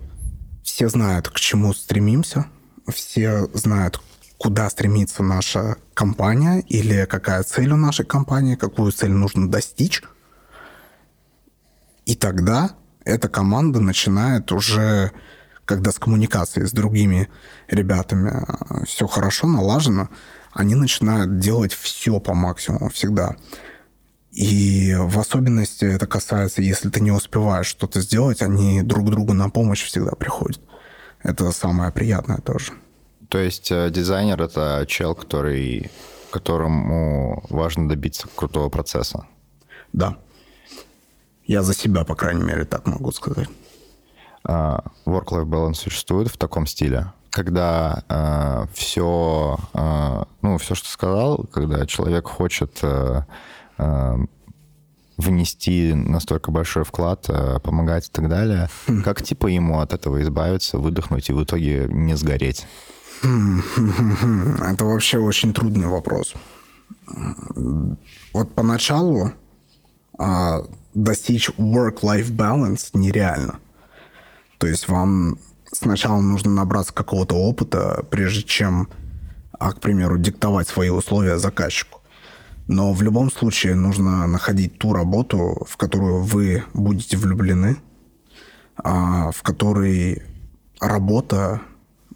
все знают, к чему стремимся, все знают, куда стремится наша компания или какая цель у нашей компании, какую цель нужно достичь. И тогда эта команда начинает уже, когда с коммуникацией с другими ребятами все хорошо налажено, они начинают делать все по максимуму всегда. И в особенности это касается, если ты не успеваешь что-то сделать, они друг другу на помощь всегда приходят. Это самое приятное тоже. То есть э, дизайнер — это чел, который, которому важно добиться крутого процесса. Да. Я за себя, по крайней мере, так могу сказать. А, Work-life balance существует в таком стиле, когда э, все, э, ну, все, что сказал, когда человек хочет э, э, внести настолько большой вклад, э, помогать и так далее, как типа ему от этого избавиться, выдохнуть и в итоге не сгореть? [LAUGHS] Это вообще очень трудный вопрос. Вот поначалу а, достичь work-life balance нереально. То есть вам сначала нужно набраться какого-то опыта, прежде чем, а, к примеру, диктовать свои условия заказчику. Но в любом случае нужно находить ту работу, в которую вы будете влюблены, а, в которой работа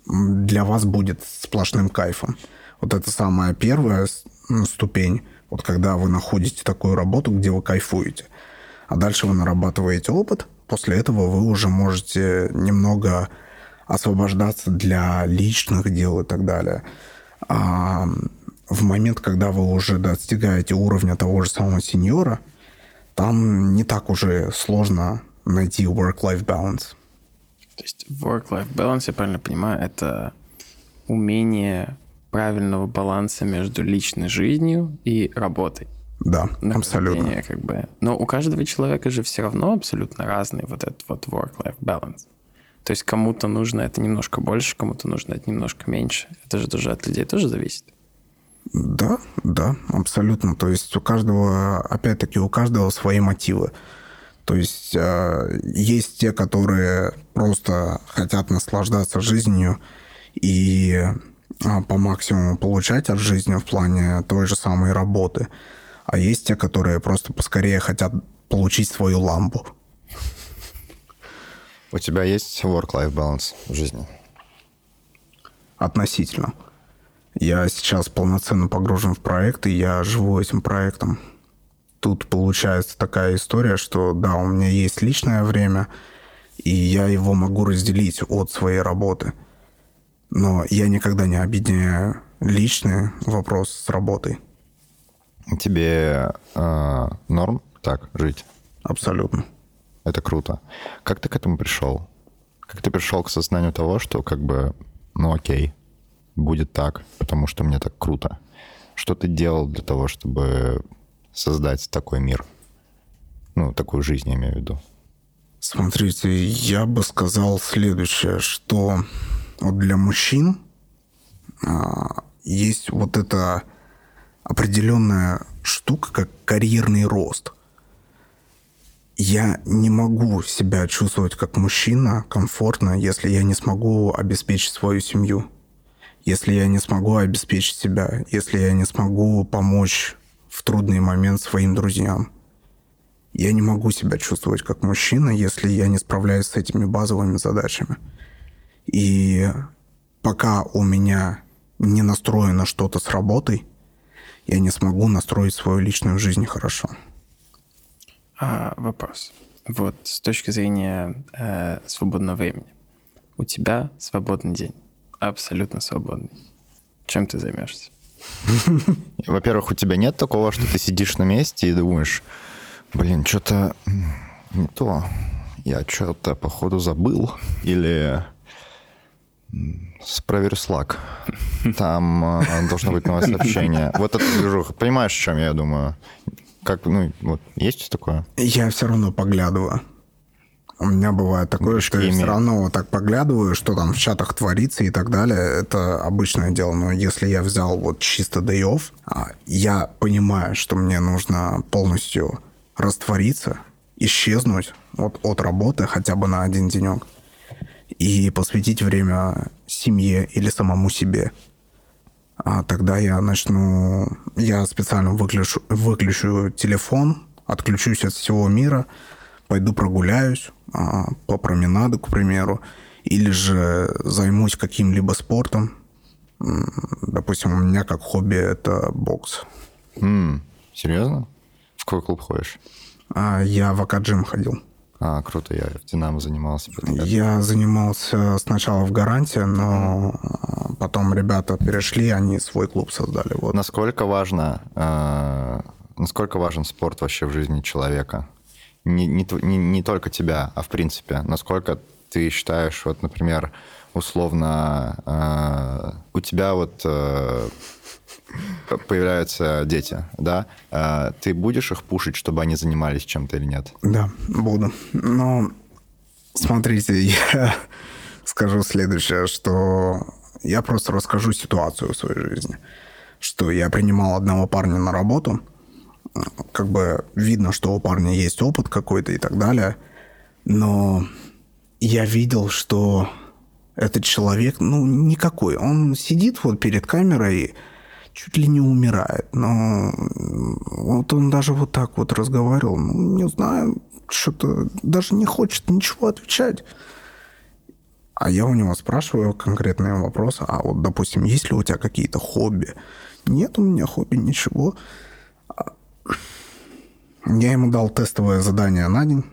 для вас будет сплошным кайфом. Вот это самая первая ступень, вот когда вы находите такую работу, где вы кайфуете. А дальше вы нарабатываете опыт, после этого вы уже можете немного освобождаться для личных дел и так далее. А в момент, когда вы уже достигаете уровня того же самого сеньора, там не так уже сложно найти work-life balance. То есть work-life balance, я правильно понимаю, это умение правильного баланса между личной жизнью и работой. Да, абсолютно. Как бы. Но у каждого человека же все равно абсолютно разный вот этот вот work-life balance. То есть кому-то нужно это немножко больше, кому-то нужно это немножко меньше. Это же тоже от людей тоже зависит. Да, да, абсолютно. То есть у каждого, опять-таки, у каждого свои мотивы. То есть э, есть те, которые просто хотят наслаждаться жизнью и э, по максимуму получать от жизни в плане той же самой работы. А есть те, которые просто поскорее хотят получить свою лампу. У тебя есть work-life balance в жизни? Относительно. Я сейчас полноценно погружен в проект, и я живу этим проектом. Тут получается такая история, что да, у меня есть личное время, и я его могу разделить от своей работы. Но я никогда не объединяю личный вопрос с работой. Тебе э, норм так жить? Абсолютно. Это круто. Как ты к этому пришел? Как ты пришел к сознанию того, что как бы, ну окей, будет так, потому что мне так круто? Что ты делал для того, чтобы создать такой мир? Ну, такую жизнь, я имею в виду. Смотрите, я бы сказал следующее, что вот для мужчин а, есть вот эта определенная штука, как карьерный рост. Я не могу себя чувствовать как мужчина комфортно, если я не смогу обеспечить свою семью, если я не смогу обеспечить себя, если я не смогу помочь в трудный момент своим друзьям. Я не могу себя чувствовать как мужчина, если я не справляюсь с этими базовыми задачами. И пока у меня не настроено что-то с работой, я не смогу настроить свою личную жизнь хорошо. А, вопрос. Вот с точки зрения э, свободного времени. У тебя свободный день. Абсолютно свободный. Чем ты займешься? [LAUGHS] Во-первых, у тебя нет такого, что ты сидишь на месте и думаешь, блин, что-то не то. Я что-то, походу, забыл. Или проверю Slack. Там э, должно быть новое сообщение. Вот это движуха. Понимаешь, о чем я думаю? Как, ну, вот, есть такое? Я все равно поглядываю. У меня бывает такое, что я все равно вот так поглядываю, что там в чатах творится и так далее. Это обычное дело. Но если я взял вот чисто day off, а, я понимаю, что мне нужно полностью раствориться, исчезнуть вот от работы хотя бы на один денек и посвятить время семье или самому себе. А тогда я начну... Я специально выключу, выключу телефон, отключусь от всего мира, пойду прогуляюсь а, по променаду, к примеру, или же займусь каким-либо спортом. Допустим, у меня как хобби это бокс. Mm, серьезно? В какой клуб ходишь? А, я в Акаджим ходил. А, круто, я в Динамо занимался. Я занимался сначала в Гаранте, но потом ребята перешли, они свой клуб создали. Вот. Насколько важно, э, насколько важен спорт вообще в жизни человека? Не, не, не, не только тебя, а в принципе. Насколько ты считаешь, вот, например, условно, э, у тебя вот э, появляются дети, да, а, ты будешь их пушить, чтобы они занимались чем-то или нет? Да, буду. Но смотрите, [LAUGHS] я скажу следующее, что я просто расскажу ситуацию в своей жизни. Что я принимал одного парня на работу, как бы видно, что у парня есть опыт какой-то и так далее, но я видел, что этот человек, ну, никакой. Он сидит вот перед камерой чуть ли не умирает. Но вот он даже вот так вот разговаривал. Ну, не знаю, что-то даже не хочет ничего отвечать. А я у него спрашиваю конкретные вопросы. А вот, допустим, есть ли у тебя какие-то хобби? Нет у меня хобби, ничего. А я ему дал тестовое задание на день.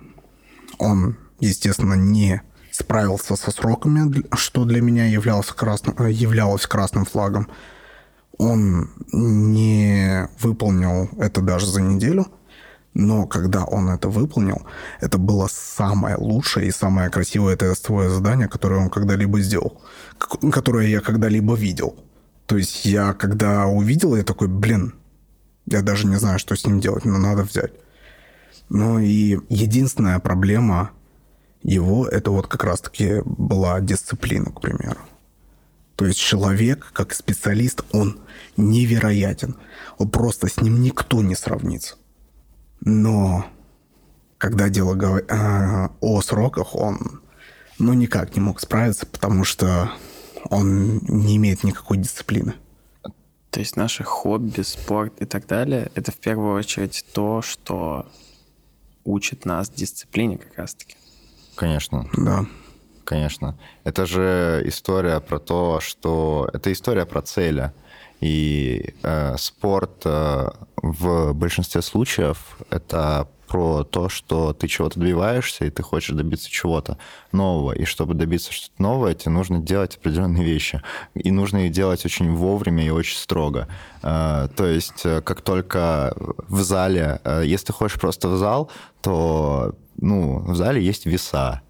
Он, естественно, не справился со сроками, что для меня являлось, красным, являлось красным флагом. Он не выполнил это даже за неделю, но когда он это выполнил, это было самое лучшее и самое красивое тестовое задание, которое он когда-либо сделал, которое я когда-либо видел. То есть я когда увидел, я такой, блин, я даже не знаю, что с ним делать, но надо взять. Ну и единственная проблема его, это вот как раз-таки была дисциплина, к примеру. То есть человек, как специалист, он невероятен. Он просто с ним никто не сравнится. Но когда дело говор... А, о сроках, он ну, никак не мог справиться, потому что он не имеет никакой дисциплины. То есть наши хобби, спорт и так далее, это в первую очередь то, что учит нас дисциплине как раз-таки. Конечно. Да. Конечно. Это же история про то, что... Это история про цели. И э, спорт э, в большинстве случаев это про то, что ты чего-то добиваешься, и ты хочешь добиться чего-то нового. И чтобы добиться что-то новое, тебе нужно делать определенные вещи. И нужно их делать очень вовремя и очень строго. Э, то есть, э, как только в зале, э, если ты хочешь просто в зал, то ну, в зале есть веса.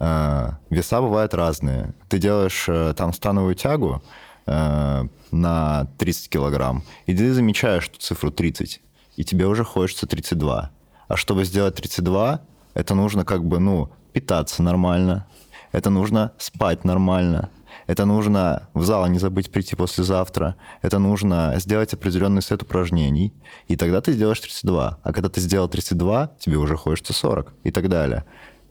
Веса бывают разные. Ты делаешь там становую тягу на 30 килограмм, и ты замечаешь эту цифру 30, и тебе уже хочется 32. А чтобы сделать 32, это нужно как бы, ну, питаться нормально, это нужно спать нормально, это нужно в зал не забыть прийти послезавтра, это нужно сделать определенный сет упражнений, и тогда ты сделаешь 32. А когда ты сделал 32, тебе уже хочется 40 и так далее.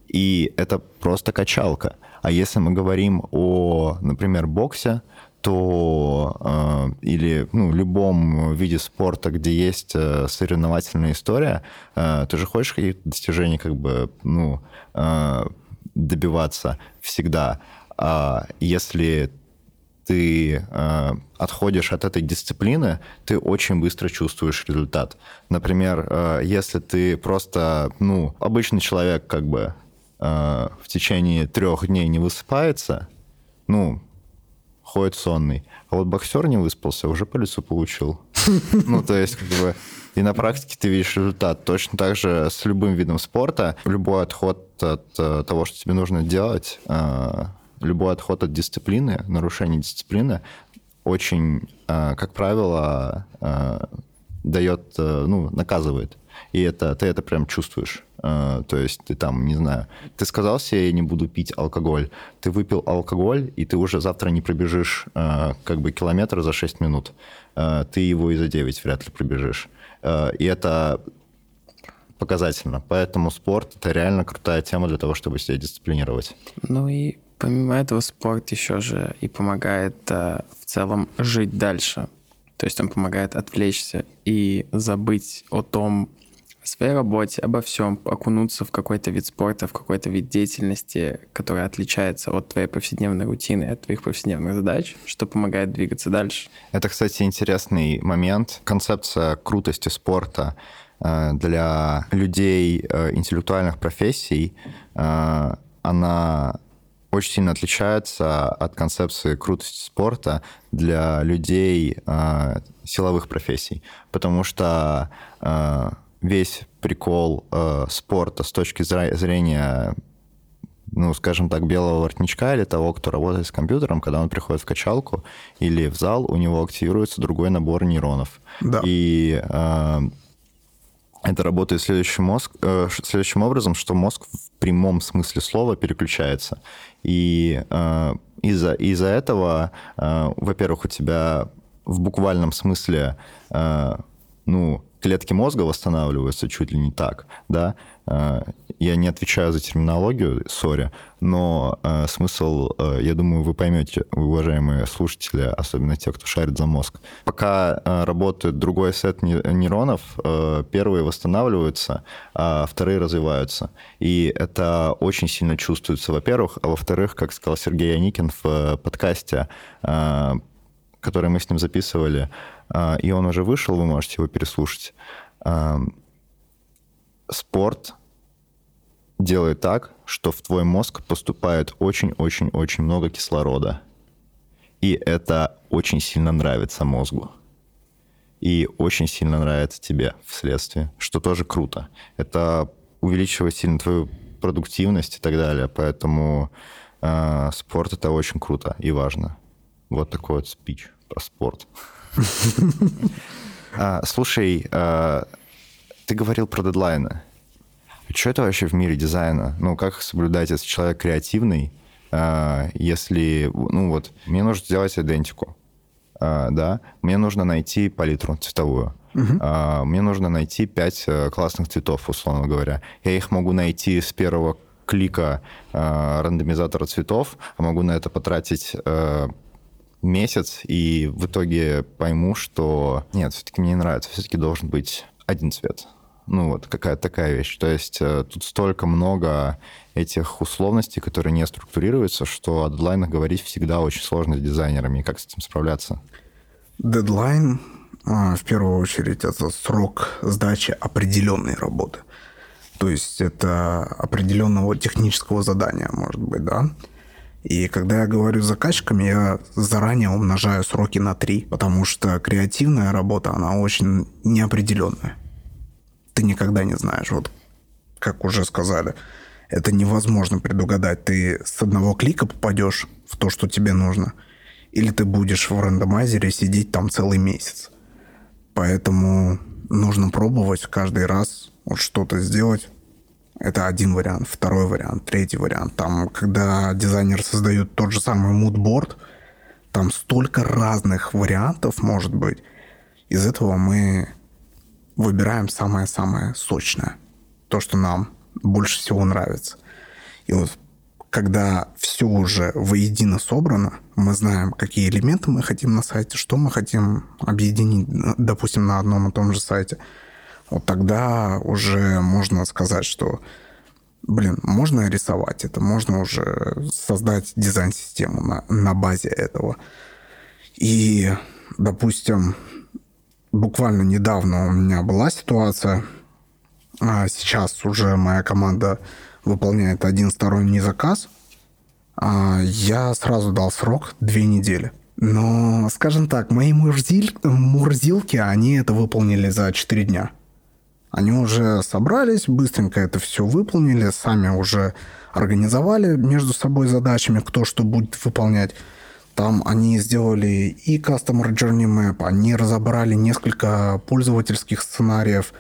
И это просто качалка. А если мы говорим о, например, боксе, то э, или ну, любом виде спорта, где есть э, соревновательная история, э, ты же хочешь каких-то достижений как бы ну, э, добиваться всегда. А если ты э, отходишь от этой дисциплины, ты очень быстро чувствуешь результат. Например, э, если ты просто ну, обычный человек как бы э, в течение трех дней не высыпается, ну, ходит сонный. А вот боксер не выспался, уже по лицу получил. Ну, то есть, как бы, и на практике ты видишь результат. Точно так же с любым видом спорта. Любой отход от э, того, что тебе нужно делать, э, любой отход от дисциплины, нарушение дисциплины, очень, как правило, дает, ну, наказывает. И это, ты это прям чувствуешь. А, то есть ты там, не знаю, ты сказал себе, я не буду пить алкоголь. Ты выпил алкоголь, и ты уже завтра не пробежишь а, как бы километр за 6 минут. А, ты его и за 9 вряд ли пробежишь. И это показательно. Поэтому спорт — это реально крутая тема для того, чтобы себя дисциплинировать. Ну и помимо этого спорт еще же и помогает в целом жить дальше. То есть он помогает отвлечься и забыть о том, своей работе, обо всем, окунуться в какой-то вид спорта, в какой-то вид деятельности, который отличается от твоей повседневной рутины, от твоих повседневных задач, что помогает двигаться дальше. Это, кстати, интересный момент. Концепция крутости спорта э, для людей э, интеллектуальных профессий, э, она очень сильно отличается от концепции крутости спорта для людей силовых профессий, потому что весь прикол э, спорта с точки зрения, ну, скажем так, белого воротничка или того, кто работает с компьютером, когда он приходит в качалку или в зал, у него активируется другой набор нейронов. Да. И э, это работает следующим, мозг, э, следующим образом, что мозг в прямом смысле слова переключается. И э, из-за из этого, э, во-первых, у тебя в буквальном смысле, э, ну, клетки мозга восстанавливаются чуть ли не так, да. Э, я не отвечаю за терминологию, сори, но э, смысл, э, я думаю, вы поймете, уважаемые слушатели, особенно те, кто шарит за мозг. Пока работает другой сет нейронов, первые восстанавливаются, а вторые развиваются. И это очень сильно чувствуется, во-первых, а во-вторых, как сказал Сергей Яникин в подкасте, который мы с ним записывали, и он уже вышел, вы можете его переслушать. А, спорт делает так, что в твой мозг поступает очень-очень-очень много кислорода. И это очень сильно нравится мозгу. И очень сильно нравится тебе вследствие, что тоже круто. Это увеличивает сильно твою продуктивность и так далее. Поэтому э, спорт это очень круто и важно. Вот такой вот спич про спорт. А, слушай, а, ты говорил про дедлайны. Что это вообще в мире дизайна? Ну, как соблюдать, если человек креативный, а, если, ну вот, мне нужно сделать идентику, да, мне нужно найти палитру цветовую, uh мне нужно найти пять э, классных цветов, условно говоря. Я их могу найти с первого клика рандомизатора цветов, а могу на это потратить э, месяц, и в итоге пойму, что нет, все-таки мне не нравится, все-таки должен быть один цвет. Ну вот, какая-то такая вещь. То есть э, тут столько много этих условностей, которые не структурируются, что о дедлайнах говорить всегда очень сложно с дизайнерами. И как с этим справляться? Дедлайн, а, в первую очередь, это срок сдачи определенной работы. То есть это определенного технического задания, может быть, да. И когда я говорю с заказчиками, я заранее умножаю сроки на три, потому что креативная работа, она очень неопределенная. Ты никогда не знаешь. Вот как уже сказали, это невозможно предугадать. Ты с одного клика попадешь в то, что тебе нужно, или ты будешь в рандомайзере сидеть там целый месяц. Поэтому нужно пробовать каждый раз вот что-то сделать. Это один вариант. Второй вариант, третий вариант. Там, когда дизайнер создает тот же самый мудборд, там столько разных вариантов может быть. Из этого мы выбираем самое-самое сочное. То, что нам больше всего нравится. И вот когда все уже воедино собрано, мы знаем, какие элементы мы хотим на сайте, что мы хотим объединить, допустим, на одном и том же сайте. Вот тогда уже можно сказать, что, блин, можно рисовать это, можно уже создать дизайн-систему на, на базе этого. И, допустим, буквально недавно у меня была ситуация, а сейчас уже моя команда выполняет один сторонний заказ, а я сразу дал срок две недели. Но, скажем так, мои мурзиль, мурзилки, они это выполнили за 4 дня. Они уже собрались, быстренько это все выполнили, сами уже организовали между собой задачами, кто что будет выполнять. Там они сделали и Customer Journey Map, они разобрали несколько пользовательских сценариев,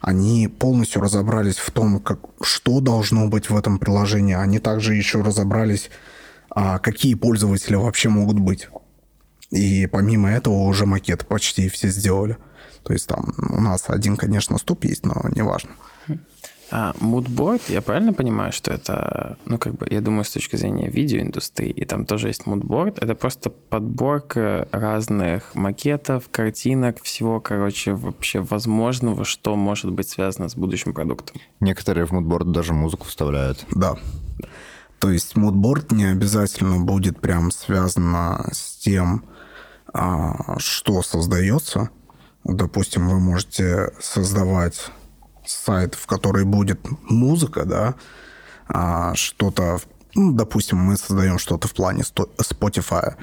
они полностью разобрались в том, как, что должно быть в этом приложении. Они также еще разобрались, а, какие пользователи вообще могут быть. И помимо этого уже макет почти все сделали. То есть там у нас один, конечно, стоп есть, но неважно. А moodboard, я правильно понимаю, что это, ну, как бы, я думаю, с точки зрения видеоиндустрии, и там тоже есть moodboard, это просто подборка разных макетов, картинок, всего, короче, вообще возможного, что может быть связано с будущим продуктом. Некоторые в moodboard даже музыку вставляют. Да. То есть moodboard не обязательно будет прям связано с тем, а, что создается. Допустим, вы можете создавать сайт, в который будет музыка, да, а, что-то, ну, допустим, мы создаем что-то в плане Spotify,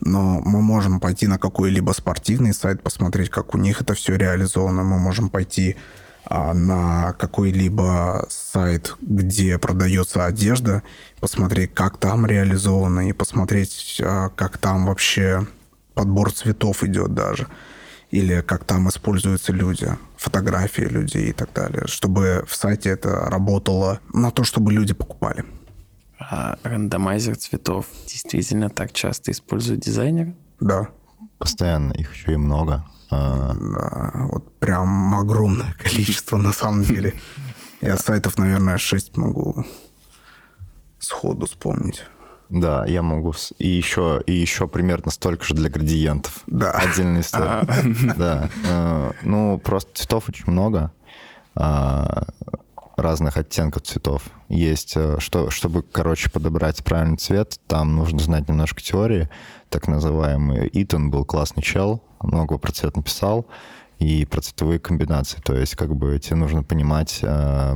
но мы можем пойти на какой-либо спортивный сайт, посмотреть, как у них это все реализовано. Мы можем пойти а, на какой-либо сайт, где продается одежда, посмотреть, как там реализовано, и посмотреть, а, как там вообще подбор цветов идет даже или как там используются люди, фотографии людей и так далее, чтобы в сайте это работало на то, чтобы люди покупали. А рандомайзер цветов действительно так часто используют дизайнеры? Да. Постоянно, их еще и много. А, да, вот прям огромное [LAUGHS] количество на самом деле. [LAUGHS] Я сайтов, наверное, 6 могу сходу вспомнить. Да, я могу. И еще, и еще примерно столько же для градиентов. Да. Отдельная история. А. Да. Э, ну, просто цветов очень много. А, разных оттенков цветов. Есть, э, что, чтобы, короче, подобрать правильный цвет, там нужно знать немножко теории, так называемый. Итан был классный чел, много про цвет написал, и про цветовые комбинации. То есть, как бы, тебе нужно понимать, э,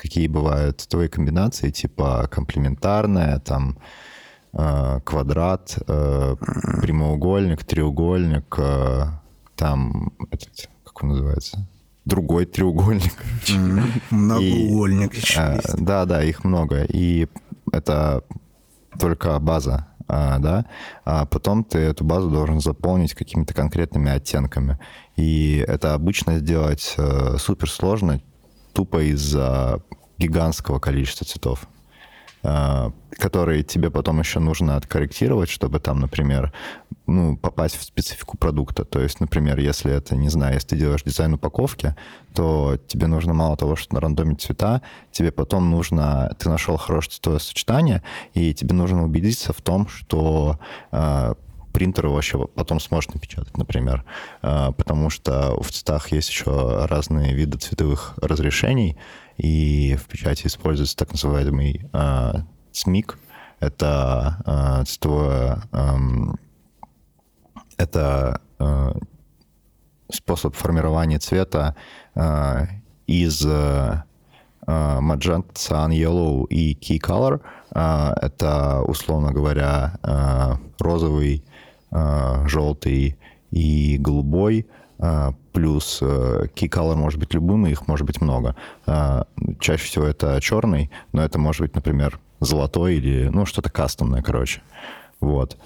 какие бывают цветовые комбинации, типа комплементарная, там, э, квадрат, э, прямоугольник, треугольник, э, там, этот, как он называется? Другой треугольник. Многоугольник Да, да, их много. И это только база, да, а потом ты эту базу должен заполнить какими-то конкретными оттенками. И это обычно сделать супер сложно, тупо из-за гигантского количества цветов, а, которые тебе потом еще нужно откорректировать, чтобы там, например, ну, попасть в специфику продукта. То есть, например, если это, не знаю, если ты делаешь дизайн упаковки, то тебе нужно мало того, что рандомить цвета, тебе потом нужно, ты нашел хорошее цветовое сочетание, и тебе нужно убедиться в том, что э, принтер вообще потом сможет напечатать, например, э, потому что в цветах есть еще разные виды цветовых разрешений, и в печати используется так называемый э, СМИК. Это э, цветовое... Э, это э, способ формирования цвета э, из э, Magenta, Cyan, Yellow и Key Color. Это, условно говоря, розовый, желтый и голубой – а, плюс э, key color может быть любым, их может быть много. Чаще всего это черный, но это может быть, например, золотой или, ну, что-то кастомное, короче. Вот.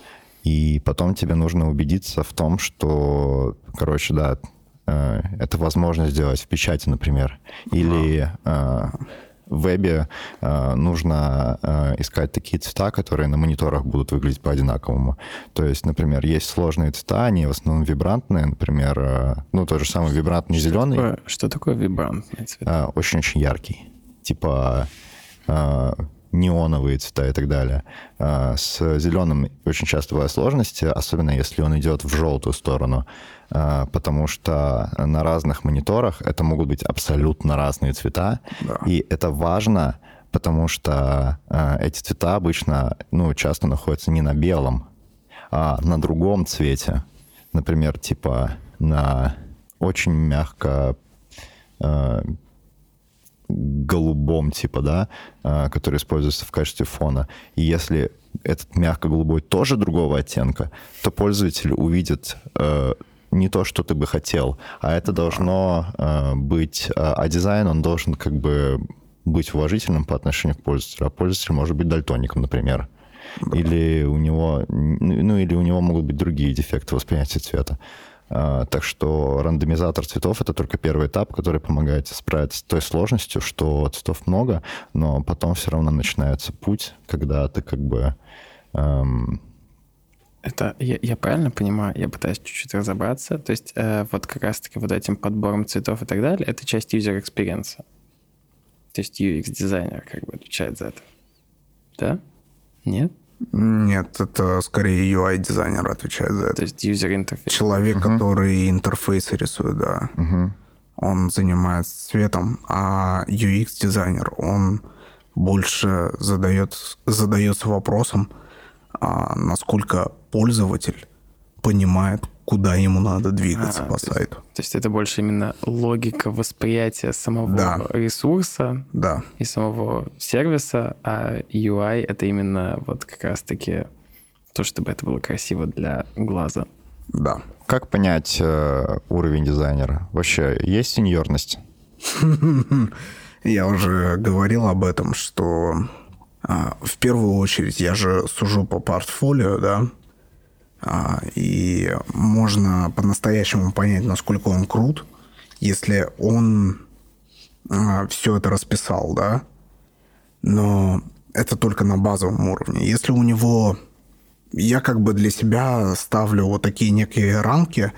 И потом тебе нужно убедиться в том, что, короче, да, э, это возможно сделать в печати, например. Или э, в вебе э, нужно э, искать такие цвета, которые на мониторах будут выглядеть по-одинаковому. То есть, например, есть сложные цвета, они в основном вибрантные, например, э, ну, тот же самый вибрантный что зеленый. Такое, что такое вибрантный цвет? Э, очень-очень яркий. Типа э, неоновые цвета и так далее. Э, с зеленым очень часто бывают сложности, особенно если он идет в желтую сторону. А, потому что на разных мониторах это могут быть абсолютно разные цвета, да. и это важно, потому что а, эти цвета обычно, ну, часто находятся не на белом, а на другом цвете. Например, типа на очень мягко а, голубом, типа, да, который используется в качестве фона. И если этот мягко-голубой тоже другого оттенка, то пользователь увидит не то, что ты бы хотел, а это должно э, быть, э, а дизайн, он должен как бы быть уважительным по отношению к пользователю, а пользователь может быть дальтоником, например. Да. Или у него, ну, или у него могут быть другие дефекты восприятия цвета. Uh, так что рандомизатор цветов это только первый этап, который помогает справиться с той сложностью, что цветов много, но потом все равно начинается путь, когда ты как бы um, это я, я правильно понимаю? Я пытаюсь чуть-чуть разобраться. То есть э, вот как раз-таки вот этим подбором цветов и так далее, это часть user experience. То есть UX-дизайнер как бы отвечает за это. Да? Нет? Нет, это скорее UI-дизайнер отвечает за это. То есть user интерфейс. Человек, угу. который интерфейсы рисует, да. Угу. Он занимается цветом, а UX-дизайнер, он больше задает, задается вопросом, а насколько пользователь понимает, куда ему надо двигаться а, по то сайту. Есть, то есть это больше именно логика восприятия самого да. ресурса да. и самого сервиса, а UI это именно вот как раз-таки то, чтобы это было красиво для глаза. Да. Как понять э, уровень дизайнера? Вообще есть сеньорность? [LAUGHS] Я уже говорил об этом, что в первую очередь я же сужу по портфолио, да, а, и можно по-настоящему понять, насколько он крут, если он а, все это расписал, да, но это только на базовом уровне. Если у него... Я как бы для себя ставлю вот такие некие рамки,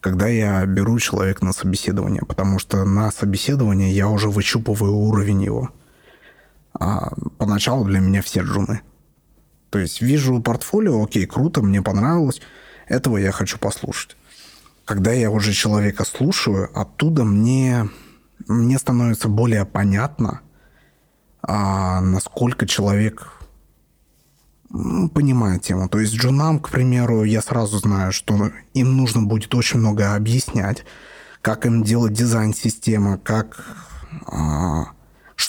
когда я беру человека на собеседование, потому что на собеседование я уже вычупываю уровень его – а поначалу для меня все джуны. То есть вижу портфолио, окей, круто, мне понравилось, этого я хочу послушать. Когда я уже человека слушаю, оттуда мне, мне становится более понятно, а, насколько человек понимает тему. То есть джунам, к примеру, я сразу знаю, что им нужно будет очень много объяснять, как им делать дизайн системы, как а,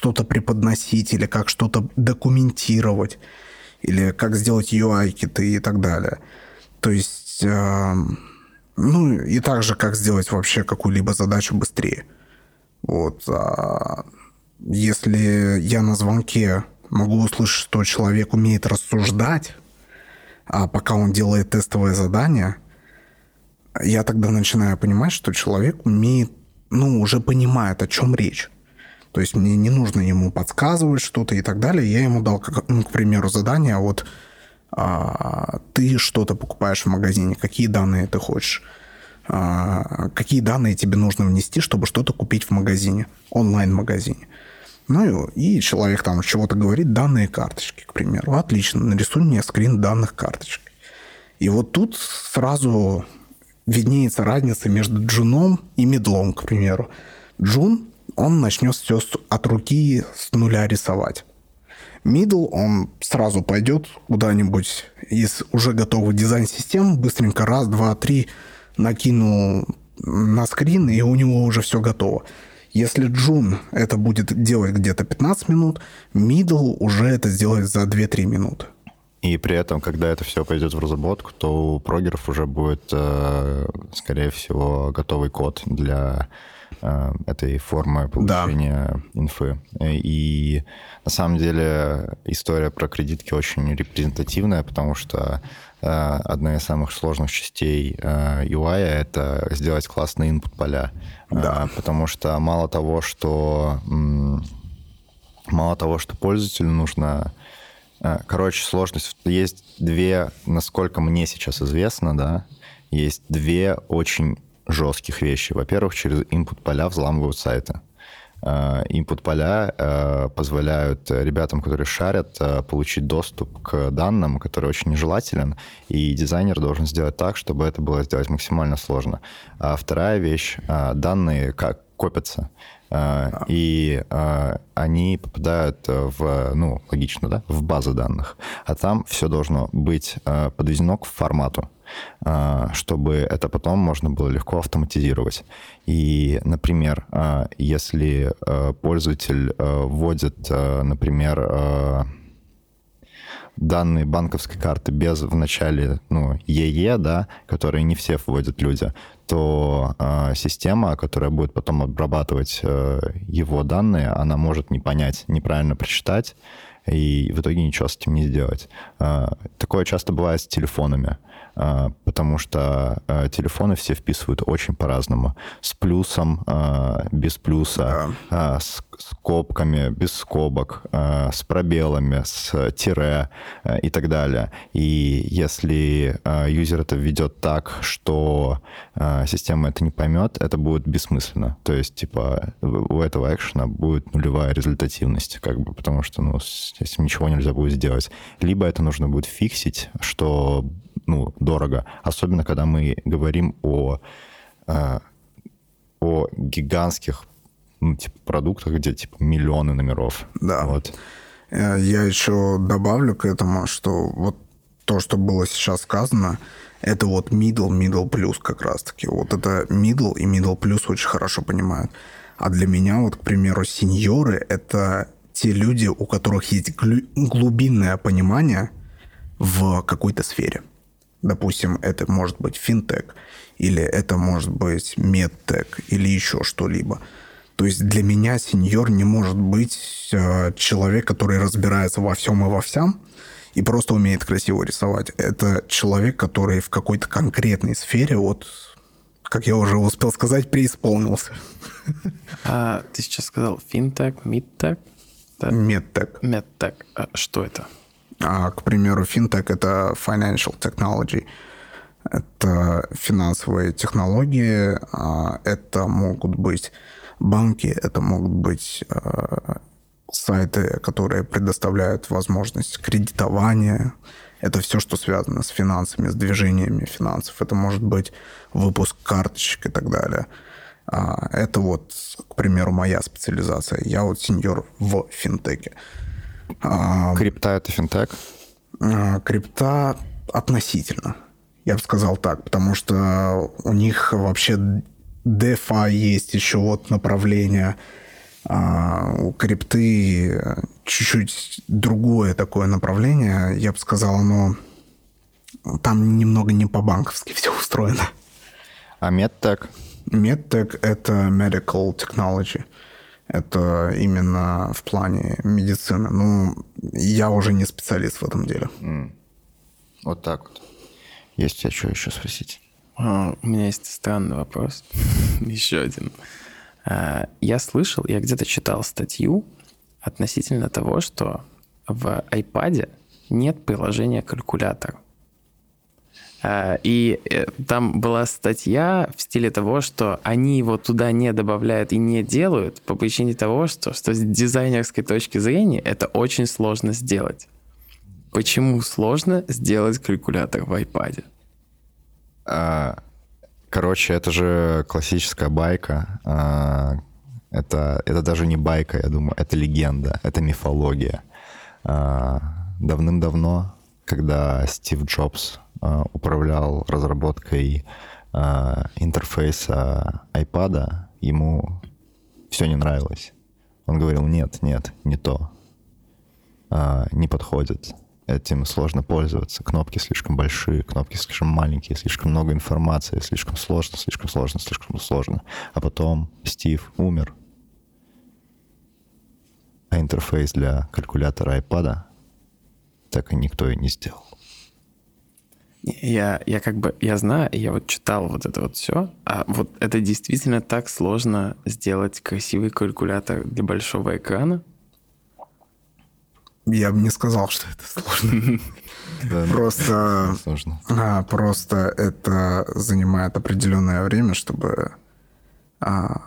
что-то преподносить, или как что-то документировать, или как сделать UI-киты и так далее. То есть, э, ну, и также, как сделать вообще какую-либо задачу быстрее. Вот. А если я на звонке могу услышать, что человек умеет рассуждать, а пока он делает тестовое задание, я тогда начинаю понимать, что человек умеет, ну, уже понимает, о чем речь. То есть мне не нужно ему подсказывать что-то и так далее. Я ему дал, как, ну, к примеру, задание, вот а, ты что-то покупаешь в магазине, какие данные ты хочешь, а, какие данные тебе нужно внести, чтобы что-то купить в магазине, онлайн-магазине. Ну и, человек там чего-то говорит, данные карточки, к примеру. Отлично, нарисуй мне скрин данных карточек. И вот тут сразу виднеется разница между джуном и медлом, к примеру. Джун он начнет все от руки с нуля рисовать. Middle, он сразу пойдет куда-нибудь из уже готовых дизайн-систем, быстренько раз, два, три накинул на скрин, и у него уже все готово. Если Джун это будет делать где-то 15 минут, Middle уже это сделает за 2-3 минуты. И при этом, когда это все пойдет в разработку, то у прогеров уже будет, э, скорее всего, готовый код для этой формы получения да. инфы. И на самом деле история про кредитки очень репрезентативная, потому что э, одна из самых сложных частей UI — это сделать классные input поля. Да. Потому что мало того, что мало того, что пользователю нужно короче, сложность. Есть две, насколько мне сейчас известно, да, есть две очень жестких вещи. Во-первых, через input поля взламывают сайты. А, input поля а, позволяют ребятам, которые шарят, получить доступ к данным, который очень нежелателен, и дизайнер должен сделать так, чтобы это было сделать максимально сложно. А вторая вещь, данные как копятся. И они попадают в, ну, логично, да, в базы данных. А там все должно быть подведено к формату чтобы это потом можно было легко автоматизировать. И, например, если пользователь вводит, например, данные банковской карты без в начале ну, ЕЕ, да, которые не все вводят люди, то э, система, которая будет потом обрабатывать э, его данные, она может не понять, неправильно прочитать, и в итоге ничего с этим не сделать. Э, такое часто бывает с телефонами. А, потому что а, телефоны все вписывают очень по-разному. С плюсом, а, без плюса, да. с скобками, без скобок, с пробелами, с тире и так далее. И если юзер это введет так, что система это не поймет, это будет бессмысленно. То есть, типа, у этого экшена будет нулевая результативность, как бы, потому что, ну, с этим ничего нельзя будет сделать. Либо это нужно будет фиксить, что ну, дорого. Особенно, когда мы говорим о, э, о гигантских ну, типа, продуктах, где типа миллионы номеров. Да. Вот. Э, я еще добавлю к этому, что вот то, что было сейчас сказано, это вот middle, middle plus как раз-таки. Вот это middle и middle plus очень хорошо понимают. А для меня, вот, к примеру, сеньоры — это те люди, у которых есть глубинное понимание в какой-то сфере. Допустим, это может быть финтек, или это может быть медтек, или еще что-либо. То есть для меня сеньор не может быть э, человек, который разбирается во всем и во всем, и просто умеет красиво рисовать. Это человек, который в какой-то конкретной сфере, вот, как я уже успел сказать, преисполнился. [LAUGHS] А, ты сейчас сказал финтек, мидтек? Медтек. Медтек. А что это? А, к примеру, финтек — это financial technology. Это финансовые технологии, а, это могут быть банки, это могут быть а, сайты, которые предоставляют возможность кредитования. Это все, что связано с финансами, с движениями финансов. Это может быть выпуск карточек и так далее. А, это вот, к примеру, моя специализация. Я вот сеньор в финтеке. Крипта — это финтек? А, крипта относительно. Я бы сказал так, потому что у них вообще DeFi есть еще вот направление. А у крипты чуть-чуть другое такое направление. Я бы сказал, оно там немного не по-банковски [LAUGHS] все устроено. А MedTech? MedTech — это medical technology. Это именно в плане медицины. Ну, я уже не специалист в этом деле. Mm. Вот так вот. Есть у тебя что еще спросить? А, у меня есть странный вопрос. [LAUGHS] еще один. А, я слышал, я где-то читал статью относительно того, что в iPad нет приложения калькулятор. А, и э, там была статья в стиле того, что они его туда не добавляют и не делают по причине того, что, что с дизайнерской точки зрения это очень сложно сделать. Почему сложно сделать калькулятор в iPad? А, короче, это же классическая байка. А, это, это даже не байка, я думаю, это легенда, это мифология. Давным-давно, когда Стив Джобс а, управлял разработкой э, интерфейса iPad ему все не нравилось. Он говорил, нет, нет, не то. Э, не подходит. Этим сложно пользоваться. Кнопки слишком большие, кнопки слишком маленькие, слишком много информации, слишком сложно, слишком сложно, слишком сложно. А потом Стив умер. А интерфейс для калькулятора iPad так и никто и не сделал. Я, я как бы, я знаю, я вот читал вот это вот все, а вот это действительно так сложно сделать красивый калькулятор для большого экрана? Я бы не сказал, что это сложно. [LAUGHS] Просто, а, просто это занимает определенное время, чтобы, а,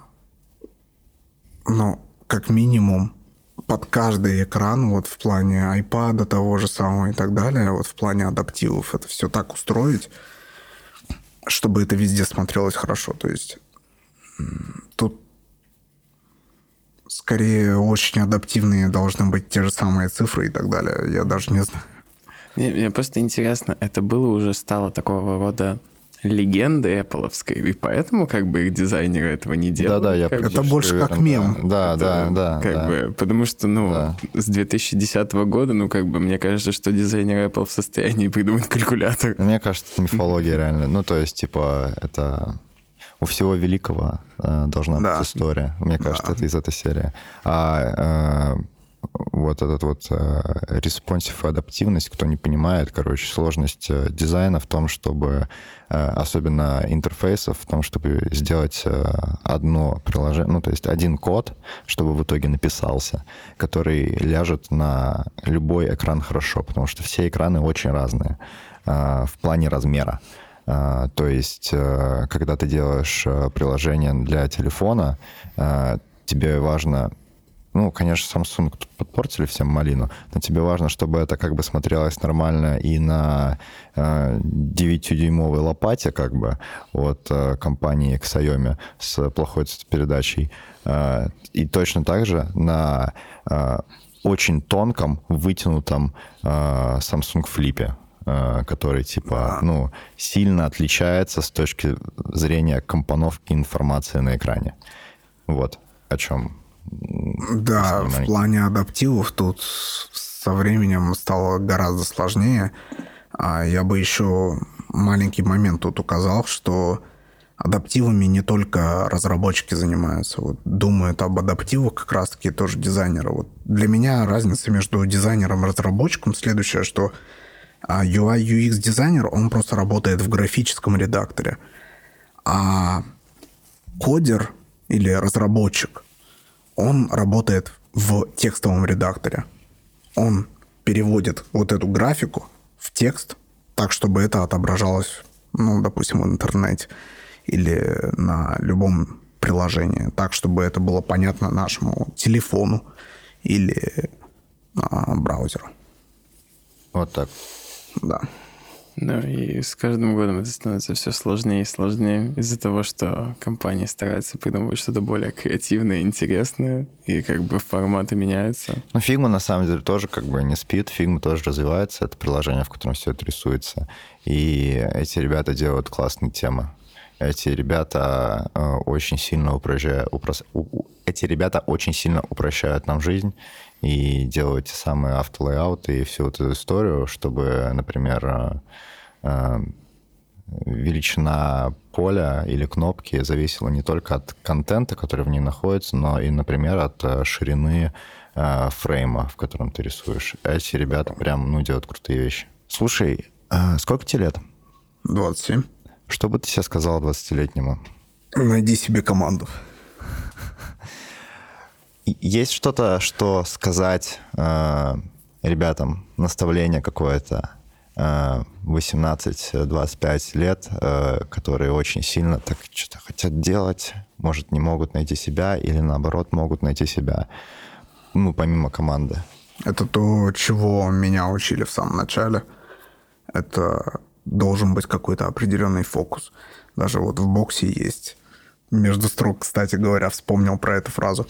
ну, как минимум, под каждый экран, вот в плане iPad того же самого и так далее, вот в плане адаптивов, это все так устроить, чтобы это везде смотрелось хорошо. То есть тут скорее очень адаптивные должны быть те же самые цифры и так далее. Я даже не знаю. Мне, мне просто интересно, это было уже стало такого рода легенды Apple, и поэтому как бы их дизайнеры этого не делают. Да-да, я Это больше как мем. Да, да, да. Как да. бы, потому что, ну, да. с 2010 года, ну, как бы, мне кажется, что дизайнеры Apple в состоянии придумать калькулятор. Мне кажется, это мифология [LAUGHS] реально. Ну, то есть, типа, это у всего великого э, должна да. быть история. Мне кажется, да. это из этой серии. А э, вот этот вот э, responsive и адаптивность, кто не понимает, короче, сложность э, дизайна в том, чтобы, э, особенно интерфейсов, в том, чтобы сделать одно приложение, ну, то есть один код, чтобы в итоге написался, который ляжет на любой экран хорошо, потому что все экраны очень разные в плане размера. То есть, когда ты делаешь приложение для телефона, тебе важно ну, конечно, Samsung подпортили всем малину, но тебе важно, чтобы это как бы смотрелось нормально и на э, 9-дюймовой лопате как бы от э, компании Xiaomi с плохой передачей. Э, и точно так же на э, очень тонком, вытянутом э, Samsung Flip э, который типа, ну, сильно отличается с точки зрения компоновки информации на экране. Вот о чем да, в плане адаптивов тут со временем стало гораздо сложнее. А я бы еще маленький момент тут указал, что адаптивами не только разработчики занимаются. Вот думают об адаптивах как раз-таки тоже дизайнеры. Вот для меня разница между дизайнером и разработчиком следующая, что UI UX дизайнер, он просто работает в графическом редакторе. А кодер или разработчик, он работает в текстовом редакторе. Он переводит вот эту графику в текст так, чтобы это отображалось, ну, допустим, в интернете или на любом приложении, так, чтобы это было понятно нашему телефону или а, браузеру. Вот так. Да. Ну и с каждым годом это становится все сложнее и сложнее из-за того, что компании стараются придумывать что-то более креативное, интересное, и как бы форматы меняются. Ну, Figma на самом деле тоже как бы не спит, Figma тоже развивается, это приложение, в котором все это рисуется. И эти ребята делают классные темы. Эти ребята э, очень сильно упрощают, упрос... эти ребята очень сильно упрощают нам жизнь и делают те самые автолейауты и всю эту историю, чтобы, например, э, э, величина поля или кнопки зависела не только от контента, который в ней находится, но и, например, от э, ширины фрейма, в котором ты рисуешь. Эти ребята прям, ну, делают крутые вещи. Слушай, сколько тебе лет? 27. Что бы ты себе сказал 20-летнему? Найди себе команду. Есть что-то, что сказать э, ребятам, наставление какое-то э, 18-25 лет, э, которые очень сильно так что-то хотят делать, может, не могут найти себя или наоборот могут найти себя, ну, помимо команды? Это то, чего меня учили в самом начале. Это должен быть какой-то определенный фокус. Даже вот в боксе есть между строк, кстати говоря, вспомнил про эту фразу.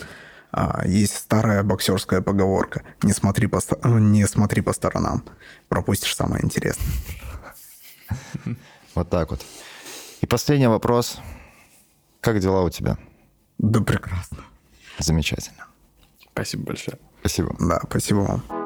А, есть старая боксерская поговорка «Не смотри по, не смотри по сторонам, пропустишь самое интересное». Вот так вот. И последний вопрос. Как дела у тебя? Да прекрасно. Замечательно. Спасибо большое. Спасибо. Да, спасибо вам.